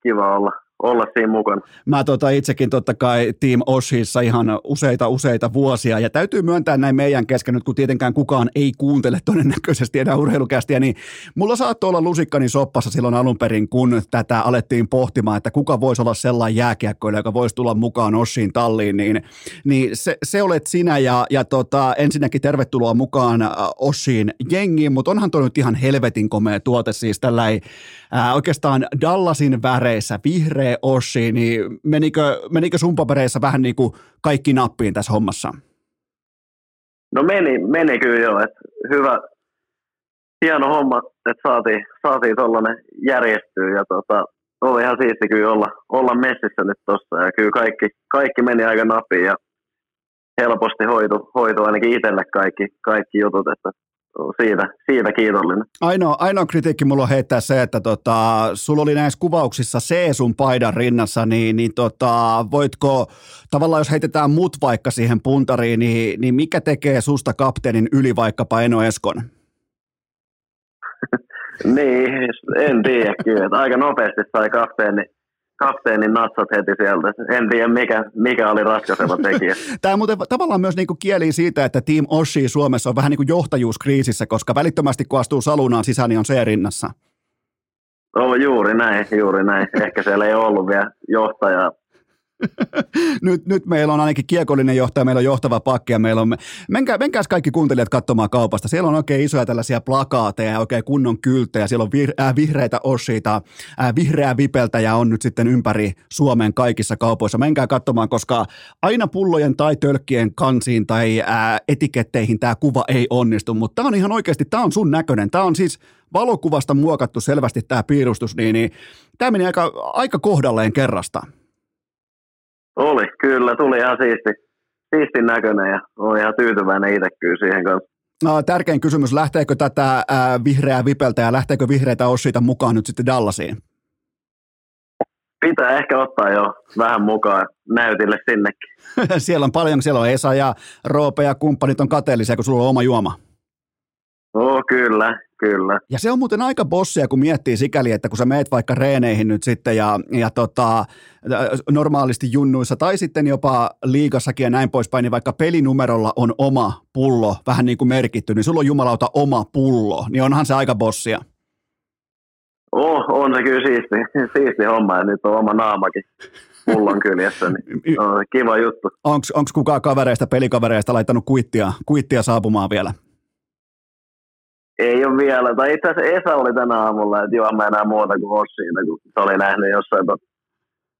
S3: kiva olla olla siinä mukana.
S1: Mä tota itsekin totta kai Team Oshissa ihan useita useita vuosia ja täytyy myöntää näin meidän kesken nyt, kun tietenkään kukaan ei kuuntele todennäköisesti enää urheilukästiä, niin mulla saattoi olla lusikkani soppassa silloin alun perin, kun tätä alettiin pohtimaan, että kuka voisi olla sellainen jääkiekkoilija, joka voisi tulla mukaan Oshiin talliin, niin, niin se, se, olet sinä ja, ja tota, ensinnäkin tervetuloa mukaan Oshiin jengiin, mutta onhan toi nyt ihan helvetin komea tuote siis tällä oikeastaan Dallasin väreissä, vihreä Oshi, niin menikö, menikö sun papereissa vähän niin kuin kaikki nappiin tässä hommassa?
S3: No meni, meni kyllä jo, että hyvä, hieno homma, että saatiin, saatiin tuollainen järjestyä ja tota, oli ihan siisti kyllä olla, olla messissä nyt tossa ja kyllä kaikki, kaikki meni aika napiin ja helposti hoitu, hoitu ainakin itselle kaikki, kaikki jutut, että siitä, siitä kiitollinen.
S1: Ainoa, ainoa kritiikki mulla on heittää se, että tota, sulla oli näissä kuvauksissa C sun paidan rinnassa, niin, niin tota, voitko, tavallaan jos heitetään mut vaikka siihen puntariin, niin, niin mikä tekee susta kapteenin yli vaikkapa Eno Eskon? <laughs>
S3: niin, en tiedä kyllä. Aika nopeasti sai kapteeni kapteenin natsat heti sieltä. En tiedä, mikä, mikä oli ratkaiseva tekijä. <laughs>
S1: Tämä muuten tavallaan myös niinku kieli siitä, että Team Oshi Suomessa on vähän niin kuin johtajuuskriisissä, koska välittömästi kun astuu salunaan sisään, niin on C-rinnassa.
S3: Oh, juuri näin, juuri näin. Ehkä siellä ei ollut vielä johtajaa <laughs>
S1: nyt, nyt meillä on ainakin kiekollinen johtaja, meillä on johtava pakki ja meillä on, menkää, menkääs kaikki kuuntelijat katsomaan kaupasta. Siellä on oikein isoja tällaisia plakaateja ja oikein kunnon kylttejä. Siellä on vir, äh, vihreitä osiita, äh, vihreää vipeltäjä on nyt sitten ympäri Suomen kaikissa kaupoissa. Menkää katsomaan, koska aina pullojen tai tölkkien kansiin tai äh, etiketteihin tämä kuva ei onnistu, mutta tämä on ihan oikeasti, tämä on sun näköinen. Tämä on siis valokuvasta muokattu selvästi tämä piirustus, niin, niin tämä meni aika, aika kohdalleen kerrasta.
S3: Oli, kyllä. Tuli ihan siisti, siistin näköinen ja olen ihan tyytyväinen itse kyllä siihen kanssa.
S1: No, tärkein kysymys, lähteekö tätä ää, vihreää vipeltä ja lähteekö vihreitä Ossita mukaan nyt sitten Dallasiin?
S3: Pitää ehkä ottaa jo vähän mukaan näytille sinnekin. <laughs>
S1: siellä on paljon, siellä on Esa ja Roope ja kumppanit on kateellisia, kun sulla on oma juoma.
S3: Oo, kyllä, Kyllä.
S1: Ja se on muuten aika bossia, kun miettii sikäli, että kun sä meet vaikka reeneihin nyt sitten ja, ja tota, normaalisti junnuissa tai sitten jopa liigassakin ja näin poispäin, niin vaikka pelinumerolla on oma pullo vähän niin kuin merkitty, niin sulla on jumalauta oma pullo, niin onhan se aika bossia.
S3: Oh, on se kyllä siisti, <laughs> siisti homma ja nyt on oma naamakin pullon kyljessä, niin <laughs> on kiva juttu.
S1: Onko kukaan kavereista, pelikavereista laittanut kuittia, kuittia saapumaan vielä?
S3: Ei ole vielä. Tai itse asiassa Esa oli tänä aamulla, että juomme enää muuta kuin Ossiina, kun se oli nähnyt jossain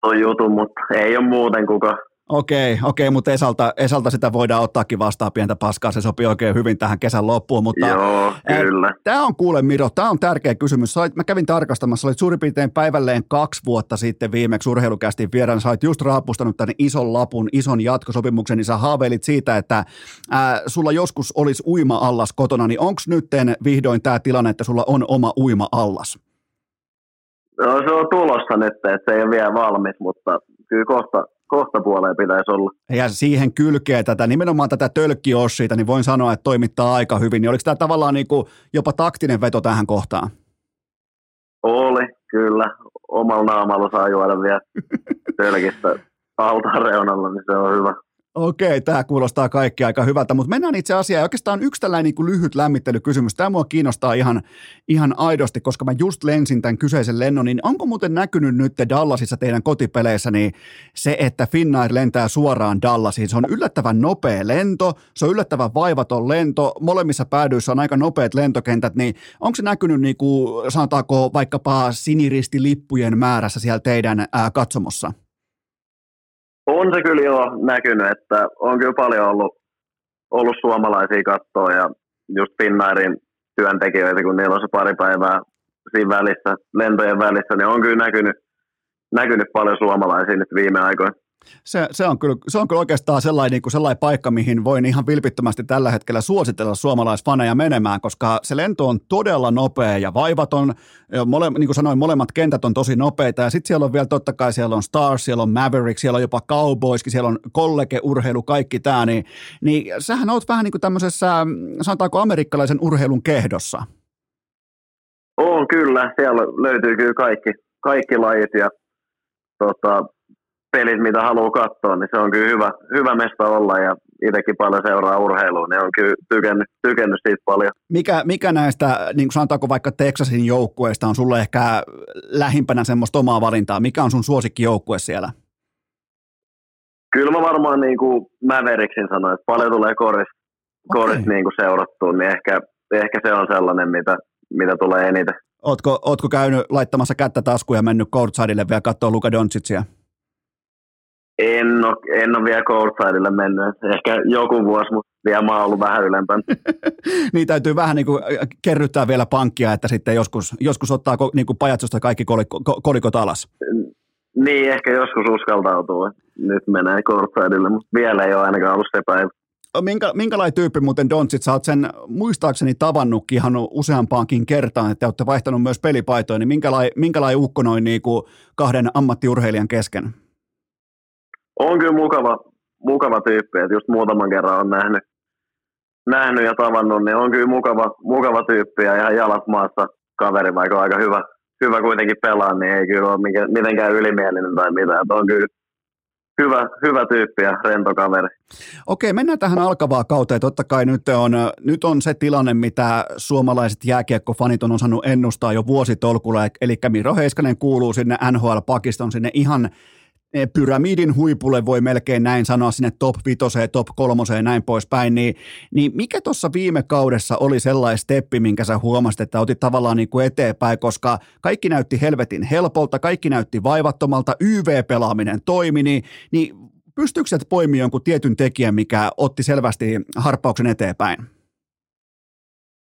S3: tuon jutun, mutta ei ole muuten kuka
S1: Okei, okei, mutta Esalta, Esalta sitä voidaan ottaakin vastaan pientä paskaa, se sopii oikein hyvin tähän kesän loppuun. Mutta,
S3: Joo, kyllä.
S1: Tämä on kuule Miro, tämä on tärkeä kysymys. Sait, mä kävin tarkastamassa, olit suurin piirtein päivälleen kaksi vuotta sitten viimeksi urheilukästin vieraan, sä just raapustanut tänne ison lapun, ison jatkosopimuksen, niin sä haaveilit siitä, että ää, sulla joskus olisi uima-allas kotona, niin onko nyt vihdoin tämä tilanne, että sulla on oma uima-allas?
S3: No, se on tulossa nyt, että se ei ole vielä valmis, mutta kyllä kohta, kohta puoleen pitäisi olla.
S1: Ja siihen kylkee tätä, nimenomaan tätä tölkkiossiita, niin voin sanoa, että toimittaa aika hyvin. Niin oliko tämä tavallaan niin kuin jopa taktinen veto tähän kohtaan?
S3: Oli, kyllä. Omalla naamalla saa juoda vielä <laughs> tölkistä altaan reunalla, niin se on hyvä.
S1: Okei, tämä kuulostaa kaikki aika hyvältä, mutta mennään itse asiaan. Oikeastaan yksi tällainen niin kuin lyhyt lämmittelykysymys. Tämä mua kiinnostaa ihan, ihan aidosti, koska mä just lensin tämän kyseisen lennon, niin onko muuten näkynyt nyt Dallasissa teidän kotipeleissä niin se, että Finnair lentää suoraan Dallasiin? Se on yllättävän nopea lento, se on yllättävän vaivaton lento, molemmissa päädyissä on aika nopeat lentokentät, niin onko se näkynyt niin kuin, sanotaanko vaikkapa siniristilippujen määrässä siellä teidän ää, katsomossa?
S3: On se kyllä jo näkynyt, että on kyllä paljon ollut, ollut suomalaisia kattoa ja just Finnairin työntekijöitä, kun niillä on se pari päivää siinä välissä, lentojen välissä, niin on kyllä näkynyt, näkynyt paljon suomalaisia nyt viime aikoina.
S1: Se, se, on kyllä, se on kyllä oikeastaan sellainen, niin kuin sellainen paikka, mihin voin ihan vilpittömästi tällä hetkellä suositella suomalaisfaneja menemään, koska se lento on todella nopea ja vaivaton. Mole, niin kuin sanoin, molemmat kentät on tosi nopeita ja sitten siellä on vielä totta kai, siellä on Stars, siellä on Maverick, siellä on jopa Cowboyskin, siellä on kollegeurheilu, kaikki tämä, niin, niin sähän oot vähän niin kuin tämmöisessä, sanotaanko amerikkalaisen urheilun kehdossa.
S3: On kyllä, siellä löytyy kyllä kaikki, kaikki lajit ja tota, pelit, mitä haluaa katsoa, niin se on kyllä hyvä, hyvä mesta olla ja itsekin paljon seuraa urheilua, niin on kyllä tykännyt, tykännyt siitä paljon.
S1: Mikä, mikä näistä, niin kuin sanotaanko vaikka Texasin joukkueista on sulle ehkä lähimpänä semmoista omaa valintaa? Mikä on sun suosikkijoukkue siellä?
S3: Kyllä mä varmaan niin kuin Mäveriksin sanoin, että paljon tulee koris, okay. koris niin kuin seurattua, niin ehkä, ehkä se on sellainen, mitä, mitä tulee eniten.
S1: Ootko, ootko käynyt laittamassa kättä taskuun ja mennyt courtsideille vielä katsoa Luka Doncicia?
S3: En ole, en ole vielä courtsidelle mennyt. Ehkä joku vuosi, mutta vielä mä oon ollut vähän ylempänä. <laughs>
S1: niin täytyy vähän niin kuin kerryttää vielä pankkia, että sitten joskus, joskus ottaa niin kuin pajatsosta kaikki kolikot, kolikot alas.
S3: Niin, ehkä joskus uskaltautuu. Nyt menee courtsidelle, mutta vielä ei ole ainakaan ollut se päivä.
S1: Minkä, minkälainen tyyppi muuten Dontsit, sä oot sen muistaakseni tavannutkin ihan useampaankin kertaan, että olette vaihtanut myös pelipaitoja, niin minkälainen, minkälainen ukko noin niin kuin kahden ammattiurheilijan kesken?
S3: On kyllä mukava, mukava tyyppi, että just muutaman kerran on nähnyt, nähnyt ja tavannut, niin on kyllä mukava, mukava tyyppi ja ihan jalat maassa kaveri, vaikka aika hyvä, hyvä kuitenkin pelaa, niin ei kyllä ole mitenkään ylimielinen tai mitään. Että on kyllä hyvä, hyvä tyyppi ja rento kaveri.
S1: Okei, mennään tähän alkavaan kauteen. Totta kai nyt on, nyt on se tilanne, mitä suomalaiset jääkiekkofanit on osannut ennustaa jo vuositolkulla. Eli Miro Heiskanen kuuluu sinne NHL-pakiston, sinne ihan pyramidin huipulle voi melkein näin sanoa sinne top vitoseen, top kolmoseen näin poispäin, niin, niin mikä tuossa viime kaudessa oli sellainen steppi, minkä sä huomasit, että otit tavallaan niin kuin eteenpäin, koska kaikki näytti helvetin helpolta, kaikki näytti vaivattomalta, YV-pelaaminen toimi, niin, niin pystyykö sieltä poimimaan jonkun tietyn tekijän, mikä otti selvästi harppauksen eteenpäin?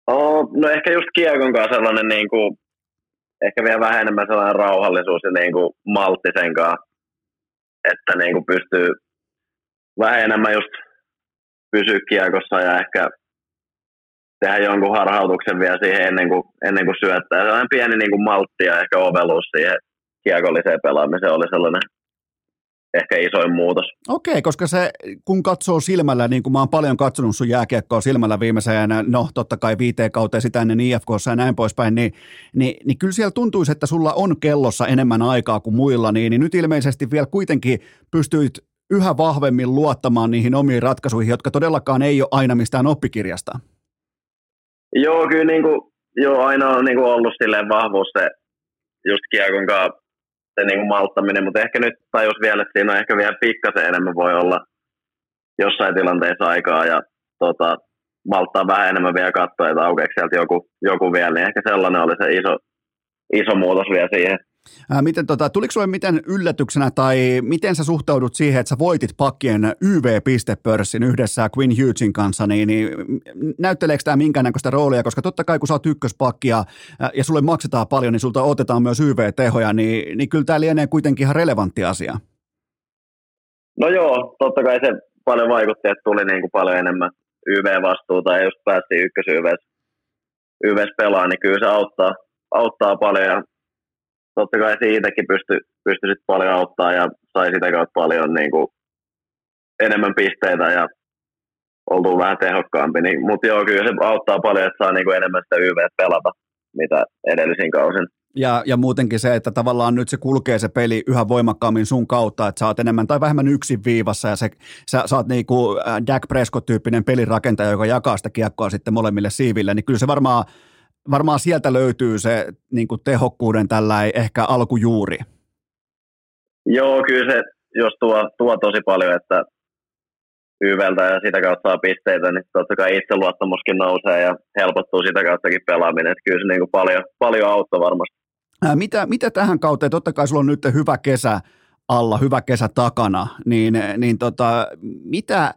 S3: Oh, no ehkä just kiekon kanssa sellainen niin kuin, ehkä vielä vähän enemmän sellainen rauhallisuus ja niin kuin maltti sen kanssa että niin kuin pystyy vähän enemmän just pysyä kiekossa ja ehkä tehdä jonkun harhautuksen vielä siihen ennen kuin, ennen kuin syöttää. Sellainen pieni niin kuin maltti ja ehkä oveluus siihen kiekolliseen pelaamiseen oli sellainen ehkä isoin muutos.
S1: Okei, koska se, kun katsoo silmällä, niin kuin mä oon paljon katsonut sun jääkiekkoa silmällä viimeiseen, no totta kai viiteen kauteen sitä ennen IFKssa ja näin poispäin, niin, niin, niin kyllä siellä tuntuisi, että sulla on kellossa enemmän aikaa kuin muilla, niin, niin nyt ilmeisesti vielä kuitenkin pystyit yhä vahvemmin luottamaan niihin omiin ratkaisuihin, jotka todellakaan ei ole aina mistään oppikirjasta.
S3: Joo, kyllä niin kuin, joo, aina on niin kuin ollut silleen vahvuus se just kiekon kanssa se niin kuin malttaminen, mutta ehkä nyt tajus vielä, että siinä on ehkä vielä pikkasen enemmän voi olla jossain tilanteessa aikaa ja tota, malttaa vähän enemmän vielä katsoa, että aukeeko sieltä joku, joku vielä, niin ehkä sellainen oli se iso, iso muutos vielä siihen.
S1: Ää, miten, tota, tuliko sinulle miten yllätyksenä tai miten sä suhtaudut siihen, että sä voitit pakkien YV-pistepörssin yhdessä Quinn Hughesin kanssa, niin, niin näytteleekö tämä minkäännäköistä roolia, koska totta kai kun sä oot ykköspakki ja, ja sulle maksetaan paljon, niin sulta otetaan myös YV-tehoja, niin, niin kyllä tämä lienee kuitenkin ihan relevantti asia.
S3: No joo, totta kai se paljon vaikutti, että tuli niin kuin paljon enemmän YV-vastuuta ja just päästiin ykkös YVs pelaa, niin kyllä se auttaa, auttaa paljon ja totta kai siitäkin pystyi pysty paljon auttaa ja sai sitä kautta paljon niin kuin, enemmän pisteitä ja oltu vähän tehokkaampi. Niin, mutta joo, kyllä se auttaa paljon, että saa niin kuin enemmän sitä YV pelata, mitä edellisin kausin.
S1: Ja, ja muutenkin se, että tavallaan nyt se kulkee se peli yhä voimakkaammin sun kautta, että sä oot enemmän tai vähemmän yksin viivassa ja se, sä, sä oot niinku äh, Dak Prescott-tyyppinen pelirakentaja, joka jakaa sitä kiekkoa sitten molemmille siiville, niin kyllä se varmaan varmaan sieltä löytyy se niin kuin tehokkuuden tällä ehkä alkujuuri.
S3: Joo, kyllä se jos tuo, tuo tosi paljon, että YVltä ja sitä kautta saa pisteitä, niin totta kai itseluottamuskin nousee ja helpottuu sitä kauttakin pelaaminen. Että kyllä se niin kuin paljon, paljon auttaa varmasti.
S1: Ää, mitä, mitä tähän kauteen, totta kai sulla on nyt hyvä kesä alla, hyvä kesä takana, niin, niin tota, mitä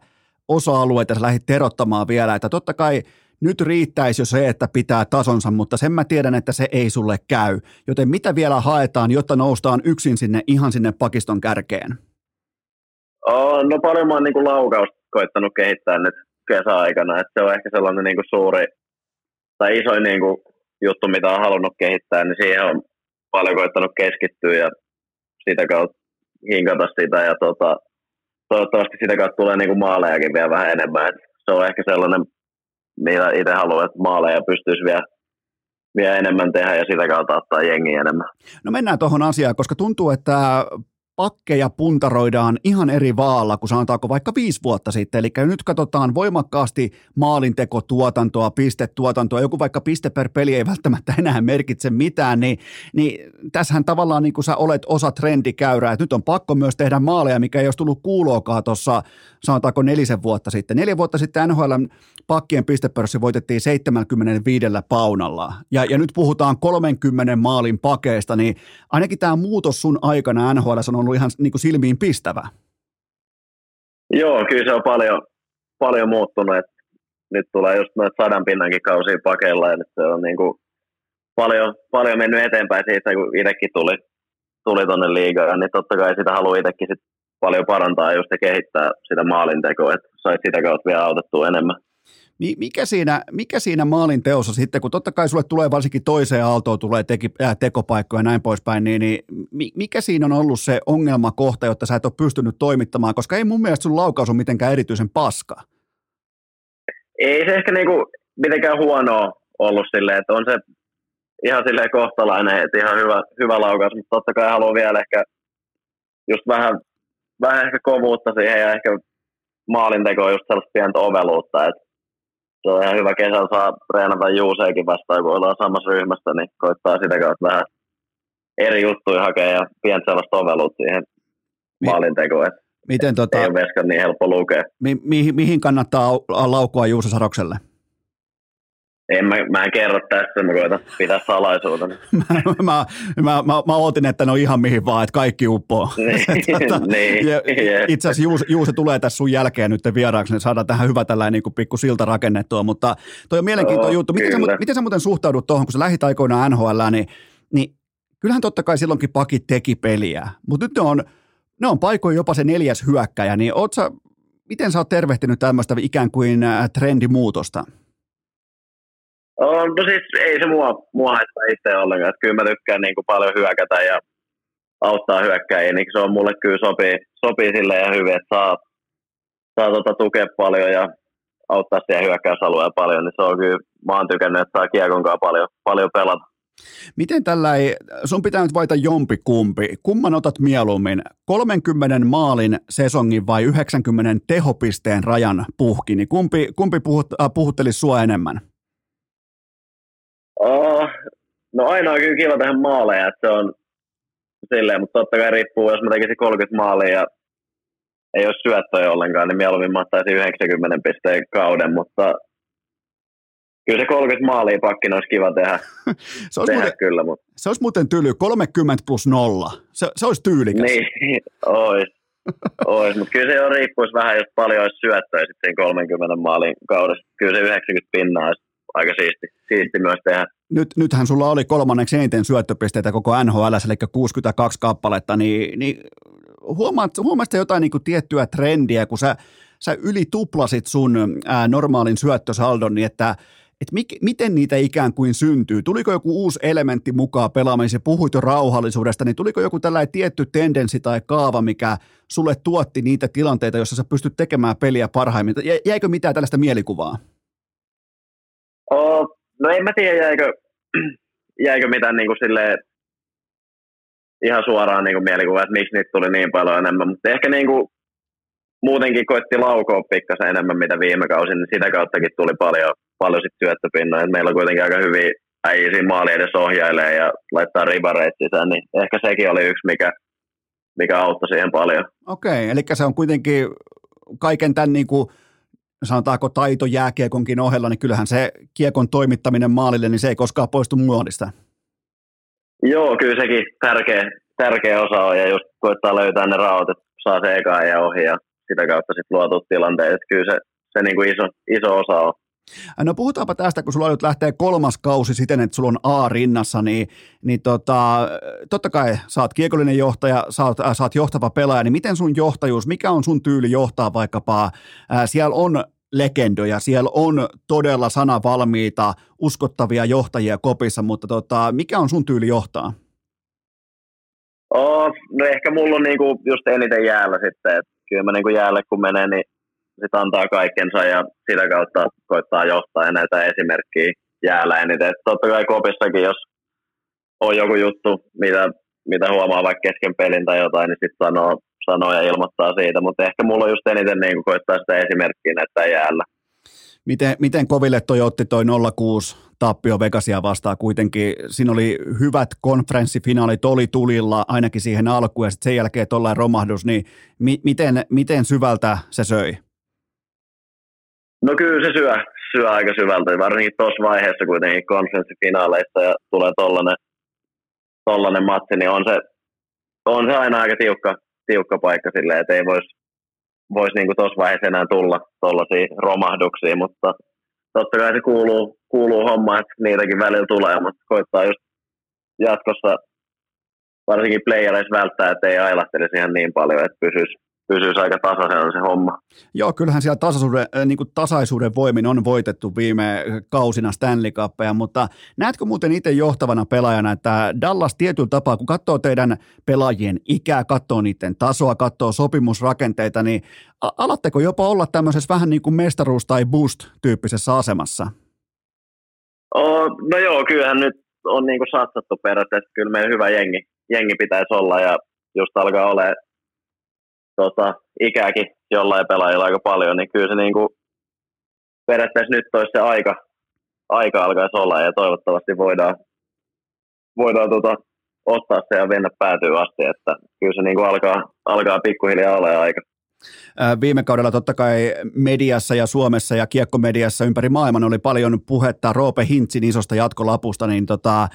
S1: osa-alueita sä lähdit terottamaan vielä, että totta kai – nyt riittäisi jo se, että pitää tasonsa, mutta sen mä tiedän, että se ei sulle käy. Joten mitä vielä haetaan, jotta noustaan yksin sinne ihan sinne pakiston kärkeen?
S3: Oh, no paljon mä oon niin laukausta koittanut kehittää nyt kesäaikana, että se on ehkä sellainen niin kuin suuri tai iso niin kuin juttu, mitä on halunnut kehittää, niin siihen on paljon koittanut keskittyä ja sitä kautta hinkata sitä ja tota, toivottavasti sitä kautta tulee niin kuin maalejakin vielä vähän enemmän. Et se on ehkä sellainen mitä itse haluaa, että maaleja pystyisi vielä vielä enemmän tehdä ja sitä kautta ottaa jengi enemmän.
S1: No mennään tuohon asiaan, koska tuntuu, että pakkeja puntaroidaan ihan eri vaalla kuin sanotaanko vaikka viisi vuotta sitten. Eli nyt katsotaan voimakkaasti maalintekotuotantoa, pistetuotantoa, joku vaikka piste per peli ei välttämättä enää merkitse mitään, niin, niin tässähän tavallaan niin kuin sä olet osa trendikäyrää, että nyt on pakko myös tehdä maaleja, mikä ei olisi tullut kuuloakaan tuossa sanotaanko nelisen vuotta sitten. Neljä vuotta sitten NHL pakkien pistepörssi voitettiin 75 paunalla ja, ja nyt puhutaan 30 maalin pakeista, niin ainakin tämä muutos sun aikana NHL on ollut ihan niin kuin silmiin pistävä.
S3: Joo, kyllä se on paljon, paljon muuttunut, että nyt tulee just noita sadan pinnankin kausia pakeilla, että se on niin kuin paljon, paljon mennyt eteenpäin siitä, kun itsekin tuli, tuli tuonne liigaan, niin totta kai sitä haluaa itsekin sit paljon parantaa just ja kehittää sitä maalintekoa, että saisi sitä kautta vielä autettua enemmän.
S1: Mikä siinä, mikä siinä maalin teossa sitten, kun totta kai sulle tulee varsinkin toiseen aaltoon tulee teki, äh, tekopaikkoja ja näin poispäin, niin, niin mikä siinä on ollut se ongelmakohta, jotta sä et ole pystynyt toimittamaan, koska ei mun mielestä sun laukaus ole mitenkään erityisen paska.
S3: Ei se ehkä niinku mitenkään huonoa ollut silleen, että on se ihan silleen kohtalainen, että ihan hyvä, hyvä laukaus, mutta totta kai haluan vielä ehkä just vähän, vähän ehkä kovuutta siihen ja ehkä maalintekoa just sellaista pientä oveluutta, että se on ihan hyvä kesällä saa treenata Juuseekin vastaan, kun ollaan samassa ryhmässä, niin koittaa sitä kautta vähän eri juttuja hakea ja pientä sellaista oveluutta siihen maalintekoon. Miten tota, ei ole niin helppo lukea.
S1: Mi- mi- mihin kannattaa laukua Juuso Sarokselle?
S3: En, mä, mä en kerro tässä, mä koitan pitää salaisuutena. <laughs>
S1: mä, mä, mä, mä, mä ootin, että ne on ihan mihin vaan, että kaikki uppoo. <laughs>
S3: Niin, <laughs> tota, niin,
S1: itse asiassa Juuse, Juuse tulee tässä sun jälkeen nyt vieraaksi, niin saadaan tähän hyvä tällainen niin kuin pikku silta rakennettua, mutta toi on mielenkiintoinen oh, juttu. Miten sä, miten sä muuten suhtaudut tuohon, kun sä lähit aikoinaan NHL, niin, niin kyllähän totta kai silloinkin pakit teki peliä, mutta nyt ne on, ne on paikoin jopa se neljäs hyökkäjä, niin oot sä, miten sä oot tervehtinyt tämmöistä ikään kuin äh, trendimuutosta?
S3: On, no siis ei se mua, mua haittaa itse ollenkaan. Että kyllä mä tykkään niin kuin paljon hyökätä ja auttaa hyökkäjiä, niin se on mulle kyllä sopii, sopii sille ja hyvin, että saa, saa tota tukea paljon ja auttaa siihen hyökkäysalueen paljon, niin se on kyllä, mä oon tykännyt, että saa kiekonkaan paljon, paljon pelata.
S1: Miten tällä ei, sun pitää nyt vaita jompi kumpi, kumman otat mieluummin, 30 maalin sesongin vai 90 tehopisteen rajan puhki, niin kumpi, kumpi puhut, äh, puhuttelisi sua enemmän?
S3: Oh, no aina on kyllä kiva tehdä maaleja, että se on silleen, mutta totta kai riippuu, jos mä tekisin 30 maalia ja ei ole syöttöjä ollenkaan, niin mieluummin mä ottaisin 90 pisteen kauden, mutta kyllä se 30 maalia pakkin olisi kiva tehdä, <laughs> se olisi tehdä muuten, kyllä. Mutta...
S1: Se olisi muuten tyly, 30 plus nolla, se, se olisi tyylikäs.
S3: Niin, olisi. <laughs> Ois, mutta kyllä se jo riippuisi vähän, jos paljon olisi syöttöjä sitten 30 maalin kaudessa. Kyllä se 90 pinnaa olisi aika siisti, siisti myös tehdä.
S1: Nyt, nythän sulla oli kolmanneksi eniten syöttöpisteitä koko NHL, eli 62 kappaletta, niin, niin huomaat, huomaat jotain niin tiettyä trendiä, kun sä, sä yli tuplasit sun ää, normaalin syöttösaldon, niin että että mik, miten niitä ikään kuin syntyy? Tuliko joku uusi elementti mukaan pelaamiseen? Puhuit jo rauhallisuudesta, niin tuliko joku tällainen tietty tendenssi tai kaava, mikä sulle tuotti niitä tilanteita, joissa sä pystyt tekemään peliä parhaimmin? Jäikö mitään tällaista mielikuvaa?
S3: Oh, no en mä tiedä, jäikö, <clears throat> jäikö mitään niin kuin silleen, ihan suoraan niin kuin mielikuva, että miksi niitä tuli niin paljon enemmän, mutta ehkä niin kuin, muutenkin koitti laukoa pikkasen enemmän mitä viime kausin, niin sitä kauttakin tuli paljon, paljon sit syöttöpinnoja. Meillä on kuitenkin aika hyvin äijä siinä maali edes ohjailee ja laittaa ribareit sisään, niin ehkä sekin oli yksi, mikä, mikä auttoi siihen paljon.
S1: Okei, eli se on kuitenkin kaiken tämän niin kuin sanotaanko taito jääkiekonkin ohella, niin kyllähän se kiekon toimittaminen maalille, niin se ei koskaan poistu muodista.
S3: Joo, kyllä sekin tärkeä, tärkeä osa on, ja just koittaa löytää ne raot, että saa se eka ja ohi, ja sitä kautta sitten luotu tilanteet. Kyllä se, se niin kuin iso, iso osa on.
S1: No puhutaanpa tästä, kun sulla nyt lähtee kolmas kausi siten, että sulla on A rinnassa, niin, niin tota, totta kai sä oot kiekollinen johtaja, sä oot, äh, sä oot johtava pelaaja, niin miten sun johtajuus, mikä on sun tyyli johtaa vaikkapa, äh, siellä on legendoja, siellä on todella sanavalmiita, uskottavia johtajia kopissa, mutta tota, mikä on sun tyyli johtaa?
S3: Oh, no ehkä mulla on niinku just eniten jäällä sitten, että kyllä mä niinku jäälle kun menee, niin sit antaa kaikkensa ja sitä kautta koittaa johtaa ja näitä esimerkkiä jäällä eniten. Et totta kai kopissakin, jos on joku juttu, mitä mitä huomaa vaikka kesken pelin tai jotain, niin sitten sanoo, sanoo ja ilmoittaa siitä, mutta ehkä mulla on just eniten niin kuin koittaa sitä esimerkkiä näyttää jäällä.
S1: Miten, miten koville toi otti toi 06 tappio Vegasia vastaan kuitenkin? Siinä oli hyvät konferenssifinaalit, oli tulilla ainakin siihen alkuun ja sitten sen jälkeen tuollainen romahdus, niin mi- miten, miten syvältä se söi?
S3: No kyllä se syö, syö aika syvältä, varsinkin tuossa vaiheessa kuitenkin konferenssifinaaleissa ja tulee tollainen, tollainen matsi, niin on se, on se aina aika tiukka, tiukka paikka silleen, että ei voisi vois niinku tuossa vaiheessa enää tulla tuollaisia romahduksia, mutta totta kai se kuuluu, kuuluu homma, että niitäkin välillä tulee, mutta koittaa just jatkossa varsinkin playereissa välttää, että ei ailahtelisi ihan niin paljon, että pysyisi, pysyisi aika tasaisena se homma.
S1: Joo, kyllähän siellä tasaisuuden, äh, niin kuin tasaisuuden voimin on voitettu viime kausina Stanley Cupia, mutta näetkö muuten itse johtavana pelaajana, että Dallas tietyllä tapaa, kun katsoo teidän pelaajien ikää, katsoo niiden tasoa, katsoo sopimusrakenteita, niin alatteko jopa olla tämmöisessä vähän niin kuin mestaruus- tai boost-tyyppisessä asemassa?
S3: Oh, no joo, kyllähän nyt on niin kuin satsattu periaatteessa. Kyllä meidän hyvä jengi, jengi pitäisi olla ja just alkaa olemaan tota, ikääkin jollain pelaajilla aika paljon, niin kyllä se niin kuin, periaatteessa nyt olisi se aika, aika alkaisi olla ja toivottavasti voidaan, voidaan tota, ottaa se ja mennä päätyy asti, että kyllä se niin kuin alkaa, alkaa pikkuhiljaa olla aika.
S1: Viime kaudella totta kai mediassa ja Suomessa ja kiekkomediassa ympäri maailman oli paljon puhetta Roope Hintsin isosta jatkolapusta, niin tota,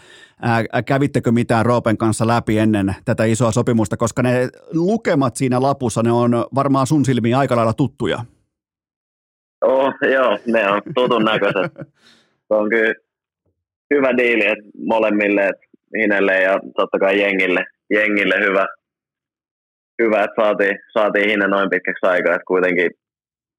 S1: ää, kävittekö mitään Roopen kanssa läpi ennen tätä isoa sopimusta, koska ne lukemat siinä lapussa, ne on varmaan sun silmiin aika lailla tuttuja.
S3: Oh, joo, ne on tutun näköiset. Se on kyllä hyvä diili että molemmille, että Hinelle ja totta kai jengille, jengille hyvä, hyvä, että saatiin, saatiin hinne noin pitkäksi aikaa, että kuitenkin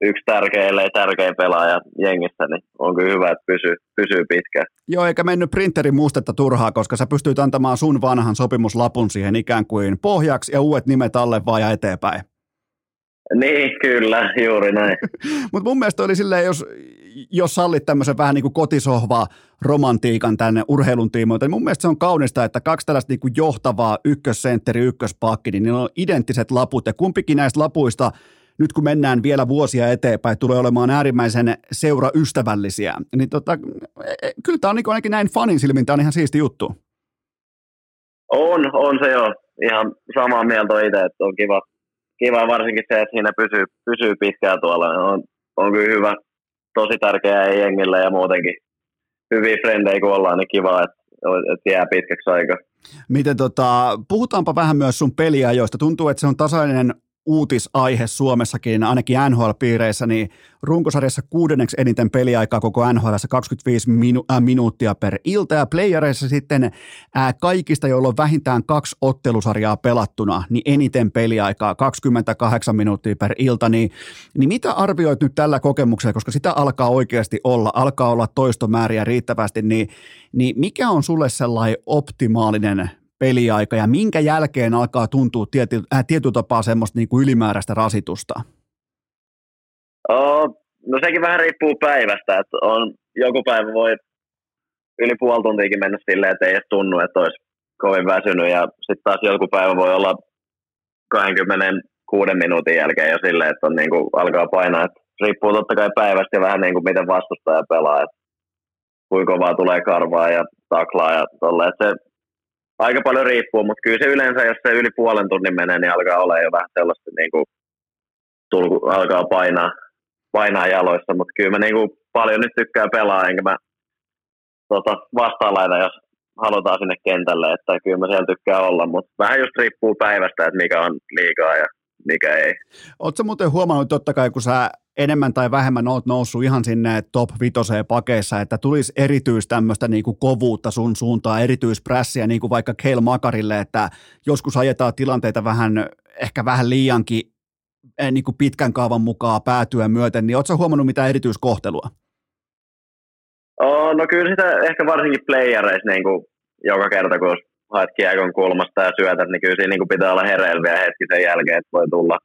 S3: yksi tärkeä, ellei tärkeä pelaaja jengissä, niin on kyllä hyvä, että pysyy, pysyy pitkään.
S1: Joo, eikä mennyt printerin mustetta turhaa, koska sä pystyt antamaan sun vanhan sopimuslapun siihen ikään kuin pohjaksi ja uudet nimet alle vaan ja eteenpäin.
S3: Niin, kyllä, juuri näin. <laughs>
S1: Mutta mun mielestä oli silleen, jos, jos sallit tämmöisen vähän niin kuin kotisohvaa romantiikan tänne urheilun tiimoilta, niin mun mielestä se on kaunista, että kaksi tällaista niin kuin johtavaa ykkössentteri, ykköspakki, niin niillä on identtiset laput ja kumpikin näistä lapuista nyt kun mennään vielä vuosia eteenpäin, tulee olemaan äärimmäisen seuraystävällisiä. Niin tota, e, e, kyllä tämä on niin ainakin näin fanin silmin, tämä on ihan siisti juttu.
S3: On, on se jo. Ihan samaa mieltä itse, että on kiva, kiva varsinkin se, että siinä pysyy, pysyy pitkään tuolla. On, on kyllä hyvä, tosi tärkeää jengille ja muutenkin hyviä frendejä kun ollaan, niin kiva, että, että jää pitkäksi aikaa.
S1: Miten tota, puhutaanpa vähän myös sun peliajoista. Tuntuu, että se on tasainen uutisaihe Suomessakin, ainakin NHL-piireissä, niin runkosarjassa kuudenneksi eniten peliaikaa koko NHL 25 minu- äh, minuuttia per ilta. Ja playereissa sitten äh, kaikista, joilla on vähintään kaksi ottelusarjaa pelattuna, niin eniten peliaikaa 28 minuuttia per ilta, niin, niin mitä arvioit nyt tällä kokemuksella, koska sitä alkaa oikeasti olla, alkaa olla toistomääriä riittävästi, niin, niin mikä on sulle sellainen optimaalinen peliaika ja minkä jälkeen alkaa tuntua tiety, äh, tietyllä tapaa semmoista niin kuin ylimääräistä rasitusta?
S3: Oh, no sekin vähän riippuu päivästä, että on, joku päivä voi yli puoli tuntiakin mennä silleen, että ei edes tunnu, että olisi kovin väsynyt ja sitten taas joku päivä voi olla 26 minuutin jälkeen jo silleen, että on niin kuin, alkaa painaa, että riippuu totta kai päivästä ja vähän niin kuin miten vastustaja pelaa, että kuinka kovaa tulee karvaa ja taklaa ja tolle. Että se aika paljon riippuu, mutta kyllä se yleensä, jos se yli puolen tunnin menee, niin alkaa olla jo vähän sellaista, niin kuin, tulku, alkaa painaa, painaa jaloissa, mutta kyllä mä niin kuin, paljon nyt tykkää pelaa, enkä mä tota, vastaanlaita, jos halutaan sinne kentälle, että kyllä mä siellä tykkää olla, mutta vähän just riippuu päivästä, että mikä on liikaa ja mikä ei.
S1: Oletko muuten huomannut totta kai, kun sä enemmän tai vähemmän oot noussut ihan sinne top vitoseen pakeissa, että tulisi erityis tämmöistä niin kuin kovuutta sun suuntaan, erityisprässiä, niin kuin vaikka Keil Makarille, että joskus ajetaan tilanteita vähän, ehkä vähän liiankin eh, niin kuin pitkän kaavan mukaan päätyä myöten, niin ootko huomannut mitään erityiskohtelua?
S3: Oh, no kyllä sitä ehkä varsinkin playereissa niin kuin joka kerta, kun haet kiekon kulmasta ja syötät, niin kyllä siinä niin kuin pitää olla hereillä hetki sen jälkeen, että voi tulla,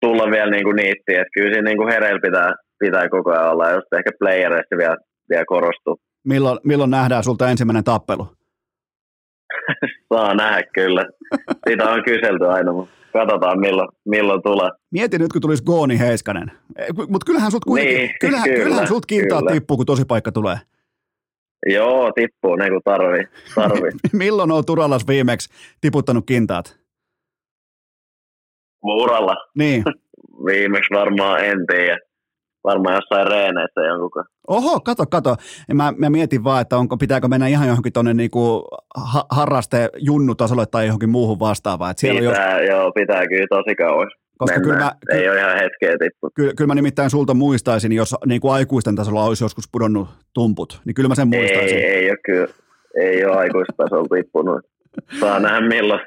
S3: tulla vielä niin kuin niitti. Että kyllä siinä niin kuin hereillä pitää, pitää koko ajan olla, just ehkä playereissa vielä, vielä korostuu.
S1: Milloin, milloin nähdään sulta ensimmäinen tappelu? <laughs>
S3: saa nähdä kyllä. Sitä on kyselty aina, mutta katsotaan milloin, milloin tulee.
S1: Mieti nyt, kun tulisi Gooni Heiskanen. Mutta kyllähän sut kuitenkin,
S3: Niin,
S1: kyllähän,
S3: kyllä,
S1: kyllähän sut kintaa
S3: kyllä.
S1: tippuu, kun tosi paikka tulee.
S3: Joo, tippuu niin kuin tarvii. tarvii. <laughs>
S1: Milloin on Turalas viimeksi tiputtanut kintaat?
S3: Uralla
S1: Niin. <laughs>
S3: viimeksi varmaan en tiedä. Varmaan jossain reeneissä jonkun.
S1: Oho, kato, kato. Mä, mä mietin vaan, että onko, pitääkö mennä ihan johonkin tuonne niinku ha, harraste junnutasolle tai johonkin muuhun vastaavaan. Että siellä on jos,
S3: Pitää, joo, pitää kyllä tosi kauas.
S1: Koska kyllä mä,
S3: Ei
S1: ky,
S3: ole ihan hetkeä tippu.
S1: kyllä, kyllä mä nimittäin sulta muistaisin, jos niinku aikuisten tasolla olisi joskus pudonnut tumput, niin kyllä mä sen muistaisin.
S3: Ei, ei ole kyllä. Ei ole aikuistasolla tippunut. Saa nähdä milloin.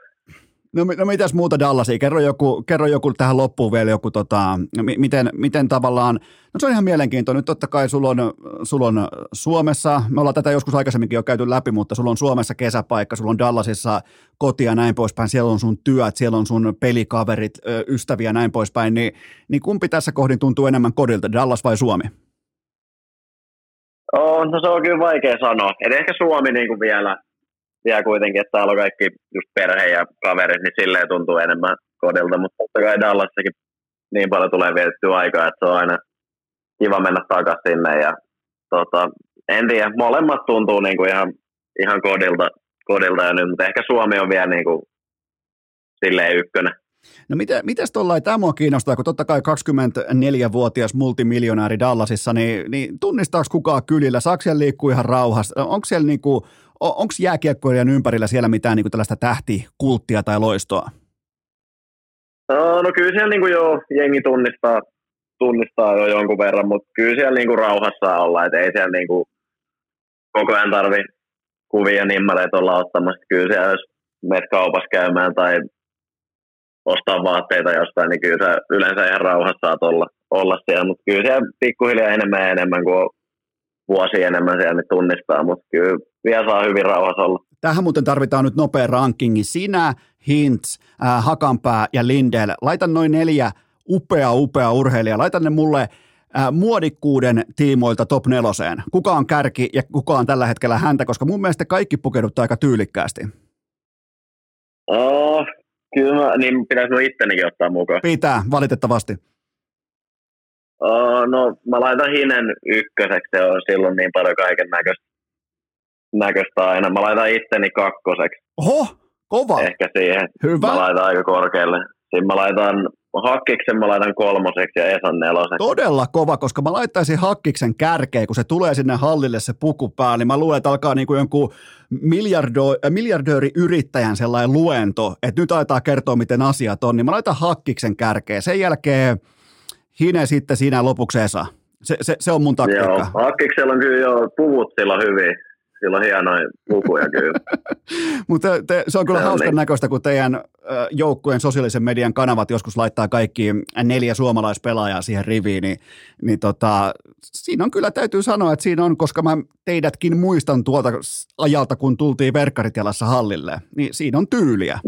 S1: No, no mitäs muuta Dallasia? Kerro joku, kerro joku tähän loppuun vielä joku, tota, mi- miten, miten tavallaan, no se on ihan mielenkiintoinen. Nyt totta kai sulla on, sulla on Suomessa, me ollaan tätä joskus aikaisemminkin jo käyty läpi, mutta sulla on Suomessa kesäpaikka, sulla on Dallasissa koti ja näin poispäin, siellä on sun työt, siellä on sun pelikaverit, ystäviä ja näin poispäin, niin, niin kumpi tässä kohdin tuntuu enemmän kodilta, Dallas vai Suomi?
S3: On, no se on kyllä vaikea sanoa. Et ehkä Suomi niin kuin vielä, vielä kuitenkin, että täällä on kaikki just perhe ja kaverit, niin silleen tuntuu enemmän kodilta. Mutta totta kai Dallassakin niin paljon tulee vietettyä aikaa, että se on aina kiva mennä takaisin sinne. Ja, tota, en tiedä, molemmat tuntuu niin kuin ihan, ihan kodilta, kodilta ja nyt, mutta ehkä Suomi on vielä niin kuin, silleen ykkönen.
S1: No miten, mites tollain, tämä mua kiinnostaa, kun totta kai 24-vuotias multimiljonääri Dallasissa, niin, niin tunnistaako kukaan kylillä, saako siellä liikkua ihan rauhassa, onko siellä niinku, onko jääkiekkoilijan ympärillä siellä mitään niinku tällaista tähtikulttia tai loistoa?
S3: No, no kyllä siellä niin kuin jo jengi tunnistaa, tunnistaa jo jonkun verran, mutta kyllä siellä niin kuin rauhassa olla, että ei siellä niin kuin koko ajan tarvi kuvia nimmaleita olla ottamassa. Kyllä siellä jos menet kaupassa käymään tai ostaa vaatteita jostain, niin kyllä sä yleensä ihan rauhassa saat olla, olla siellä, mutta kyllä siellä pikkuhiljaa enemmän ja enemmän kuin vuosi enemmän siellä niin tunnistaa, mutta kyllä vielä saa hyvin rauhassa olla.
S1: Tähän muuten tarvitaan nyt nopea rankingi. Sinä, Hintz, äh, Hakanpää ja Lindell. Laitan noin neljä upea, upea urheilijaa. Laitan ne mulle äh, muodikkuuden tiimoilta top neloseen. Kuka on kärki ja kuka on tällä hetkellä häntä, koska mun mielestä kaikki pukeuduttaa aika tyylikkäästi.
S3: Oh, kyllä mä, niin pitäisi mun ittenikin ottaa mukaan.
S1: Pitää, valitettavasti.
S3: Oh, no mä laitan Hinen ykköseksi, se on silloin niin paljon kaiken näköistä, näköistä aina. Mä laitan itteni kakkoseksi
S1: Oho, kova.
S3: ehkä siihen.
S1: Hyvä.
S3: Mä laitan aika korkealle. Sitten mä laitan Hakkiksen, mä laitan kolmoseksi ja Esan neloseksi.
S1: Todella kova, koska mä laittaisin hakkiksen kärkeen, kun se tulee sinne hallille se puku päälle, niin mä luulen, että alkaa niin kuin jonkun miljardo, äh, miljardööriyrittäjän sellainen luento, että nyt aletaan kertoa, miten asiat on, niin mä laitan hakkiksen kärkeen. Sen jälkeen Hine sitten siinä lopuksi Esa. Se, se, se on mun
S3: Joo,
S1: taktiikka.
S3: Hakkiksella on kyllä jo puvut sillä hyvin. Sillä on hienoja pukuja kyllä.
S1: Mutta se on kyllä
S3: Se on
S1: hauskan
S3: niin.
S1: näköistä, kun teidän joukkueen sosiaalisen median kanavat joskus laittaa kaikki neljä suomalaispelaajaa siihen riviin, niin, niin tota, siinä on kyllä, täytyy sanoa, että siinä on, koska mä teidätkin muistan tuolta ajalta, kun tultiin verkkarit jalassa hallille, niin siinä on tyyliä.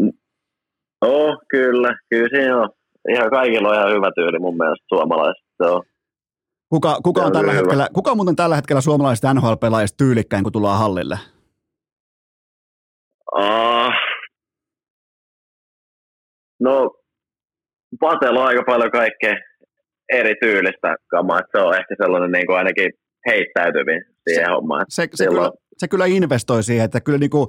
S3: Oo, kyllä. Kyllä siinä on. Ihan kaikilla on ihan hyvä tyyli mun mielestä suomalaiset. Se on.
S1: Kuka, kuka,
S3: Se
S1: on tällä hetkellä, kuka on muuten tällä hetkellä suomalaisista NHL-pelaajista tyylikkäin, kun tullaan hallille?
S3: Ah. No, Patella on aika paljon kaikkea eri tyylistä kamaa. Se on ehkä sellainen niin kuin ainakin heittäytyvin siihen hommaan. että
S1: Se, se,
S3: silloin-
S1: kyllä, se kyllä investoi siihen, että kyllä niin kuin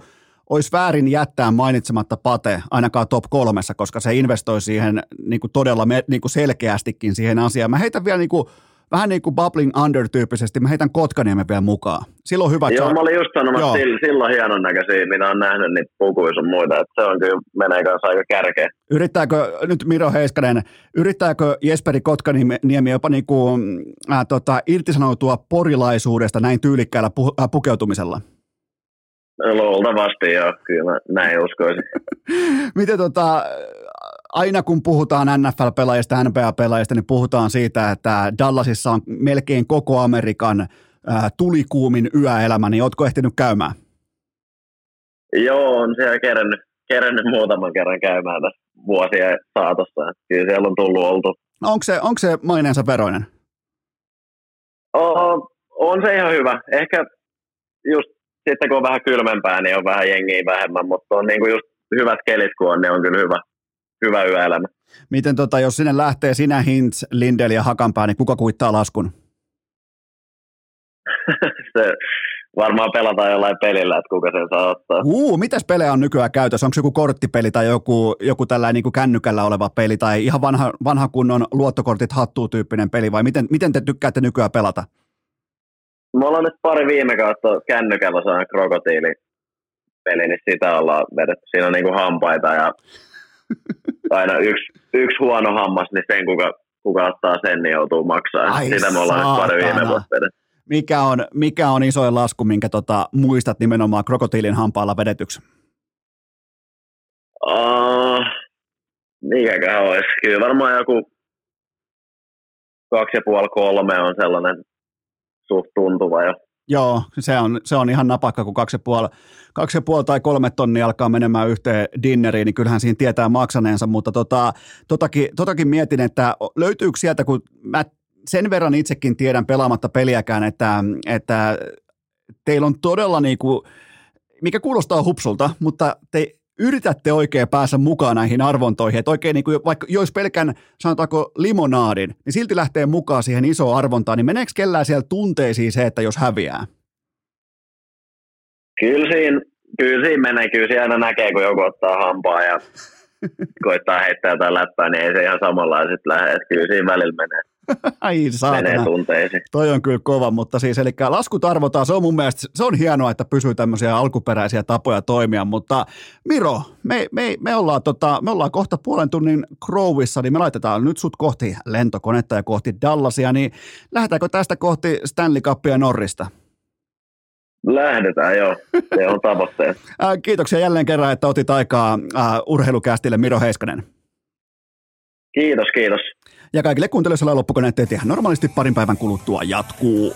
S1: olisi väärin jättää mainitsematta Pate ainakaan top kolmessa, koska se investoi siihen niin kuin todella me, niin kuin selkeästikin siihen asiaan. Mä heitän vielä niin kuin, vähän niin kuin bubbling under-tyyppisesti, mä heitän Kotkaniemen vielä mukaan. Silloin hyvä
S3: Joo, mä olin just sanomassa, sillä, silloin hienon näköisiä, mitä on nähnyt, niitä pukuja sun muita. Että se on kyllä, menee kanssa aika kärkeä.
S1: Yrittääkö nyt Miro Heiskanen, yrittääkö Jesperi Kotkaniemi jopa niin kuin, äh, tota, irtisanoutua porilaisuudesta näin tyylikkäällä pu- äh, pukeutumisella?
S3: Luultavasti joo, kyllä mä näin uskoisin. <laughs>
S1: Miten tota, aina kun puhutaan NFL-pelaajista, NBA-pelaajista, niin puhutaan siitä, että Dallasissa on melkein koko Amerikan tulikuumin yöelämä, niin ootko ehtinyt käymään?
S3: Joo, on siellä kerennyt, kerennyt muutaman kerran käymään tässä vuosien saatossa. Kyllä siellä on tullut oltu.
S1: No onko se, onko se maineensa veroinen?
S3: Oh, on se ihan hyvä. Ehkä just sitten kun on vähän kylmempää, niin on vähän jengiä vähemmän, mutta on niin kuin just hyvät kelit kun on, niin on kyllä hyvä, hyvä yöelämä.
S1: Miten tota, jos sinne lähtee sinä, Hintz, Lindel ja Hakanpää, niin kuka kuittaa laskun? <laughs>
S3: se varmaan pelataan jollain pelillä, että kuka sen saa ottaa.
S1: Uu, mitäs pelejä on nykyään käytössä? Onko se joku korttipeli tai joku, joku tällainen niin kuin kännykällä oleva peli tai ihan vanha, vanha kunnon luottokortit hattuu tyyppinen peli vai miten, miten te tykkäätte nykyään pelata?
S3: Me ollaan nyt pari viime kautta kännykällä saanut krokotiili peli, niin sitä ollaan vedetty. Siinä on niinku hampaita ja <laughs> aina yksi, yksi huono hammas, niin sen kuka, kuka ottaa sen, niin joutuu maksaa.
S1: Ai
S3: sitä me ollaan nyt pari viime vuotta.
S1: Mikä on, mikä on isoin lasku, minkä tota, muistat nimenomaan krokotiilin hampaalla vedetyksi?
S3: Uh, mikäköhän olisi? Kyllä varmaan joku kaksi ja puoli kolme on sellainen suht tuntuva jo.
S1: Joo, se on, se on ihan napakka, kun kaksi ja, puoli, kaksi ja puoli tai kolme tonnia alkaa menemään yhteen dinneriin, niin kyllähän siinä tietää maksaneensa, mutta tota, totakin, totakin mietin, että löytyykö sieltä, kun mä sen verran itsekin tiedän pelaamatta peliäkään, että, että teillä on todella niin kuin, mikä kuulostaa hupsulta, mutta te yritätte oikein päästä mukaan näihin arvontoihin, että oikein niin kuin, vaikka jos pelkän, sanotaanko limonaadin, niin silti lähtee mukaan siihen isoon arvontaan, niin meneekö kellään siellä tunteisiin se, että jos häviää?
S3: Kyllä siinä, kyllä siinä menee, kyllä siinä aina näkee, kun joku ottaa hampaa ja <laughs> koittaa heittää jotain läppää, niin ei se ihan samanlaiset lähde, että kyllä siinä välillä menee. <laughs>
S1: Ai saatana.
S3: Menee tunteisiin.
S1: Toi on kyllä kova, mutta siis eli laskut arvotaan, se on mun mielestä, se on hienoa, että pysyy tämmöisiä alkuperäisiä tapoja toimia, mutta Miro, me, me, me, ollaan, tota, me ollaan kohta puolen tunnin Crowissa, niin me laitetaan nyt sut kohti lentokonetta ja kohti Dallasia, niin lähdetäänkö tästä kohti Stanley Cupia Norrista?
S3: Lähdetään, joo. Se on tavoitteena. <laughs>
S1: Kiitoksia jälleen kerran, että otit aikaa urheilukästille Miro Heiskanen.
S3: Kiitos, kiitos.
S1: Ja kaikille kuuntelijoille loppukoneet ihan normaalisti parin päivän kuluttua jatkuu.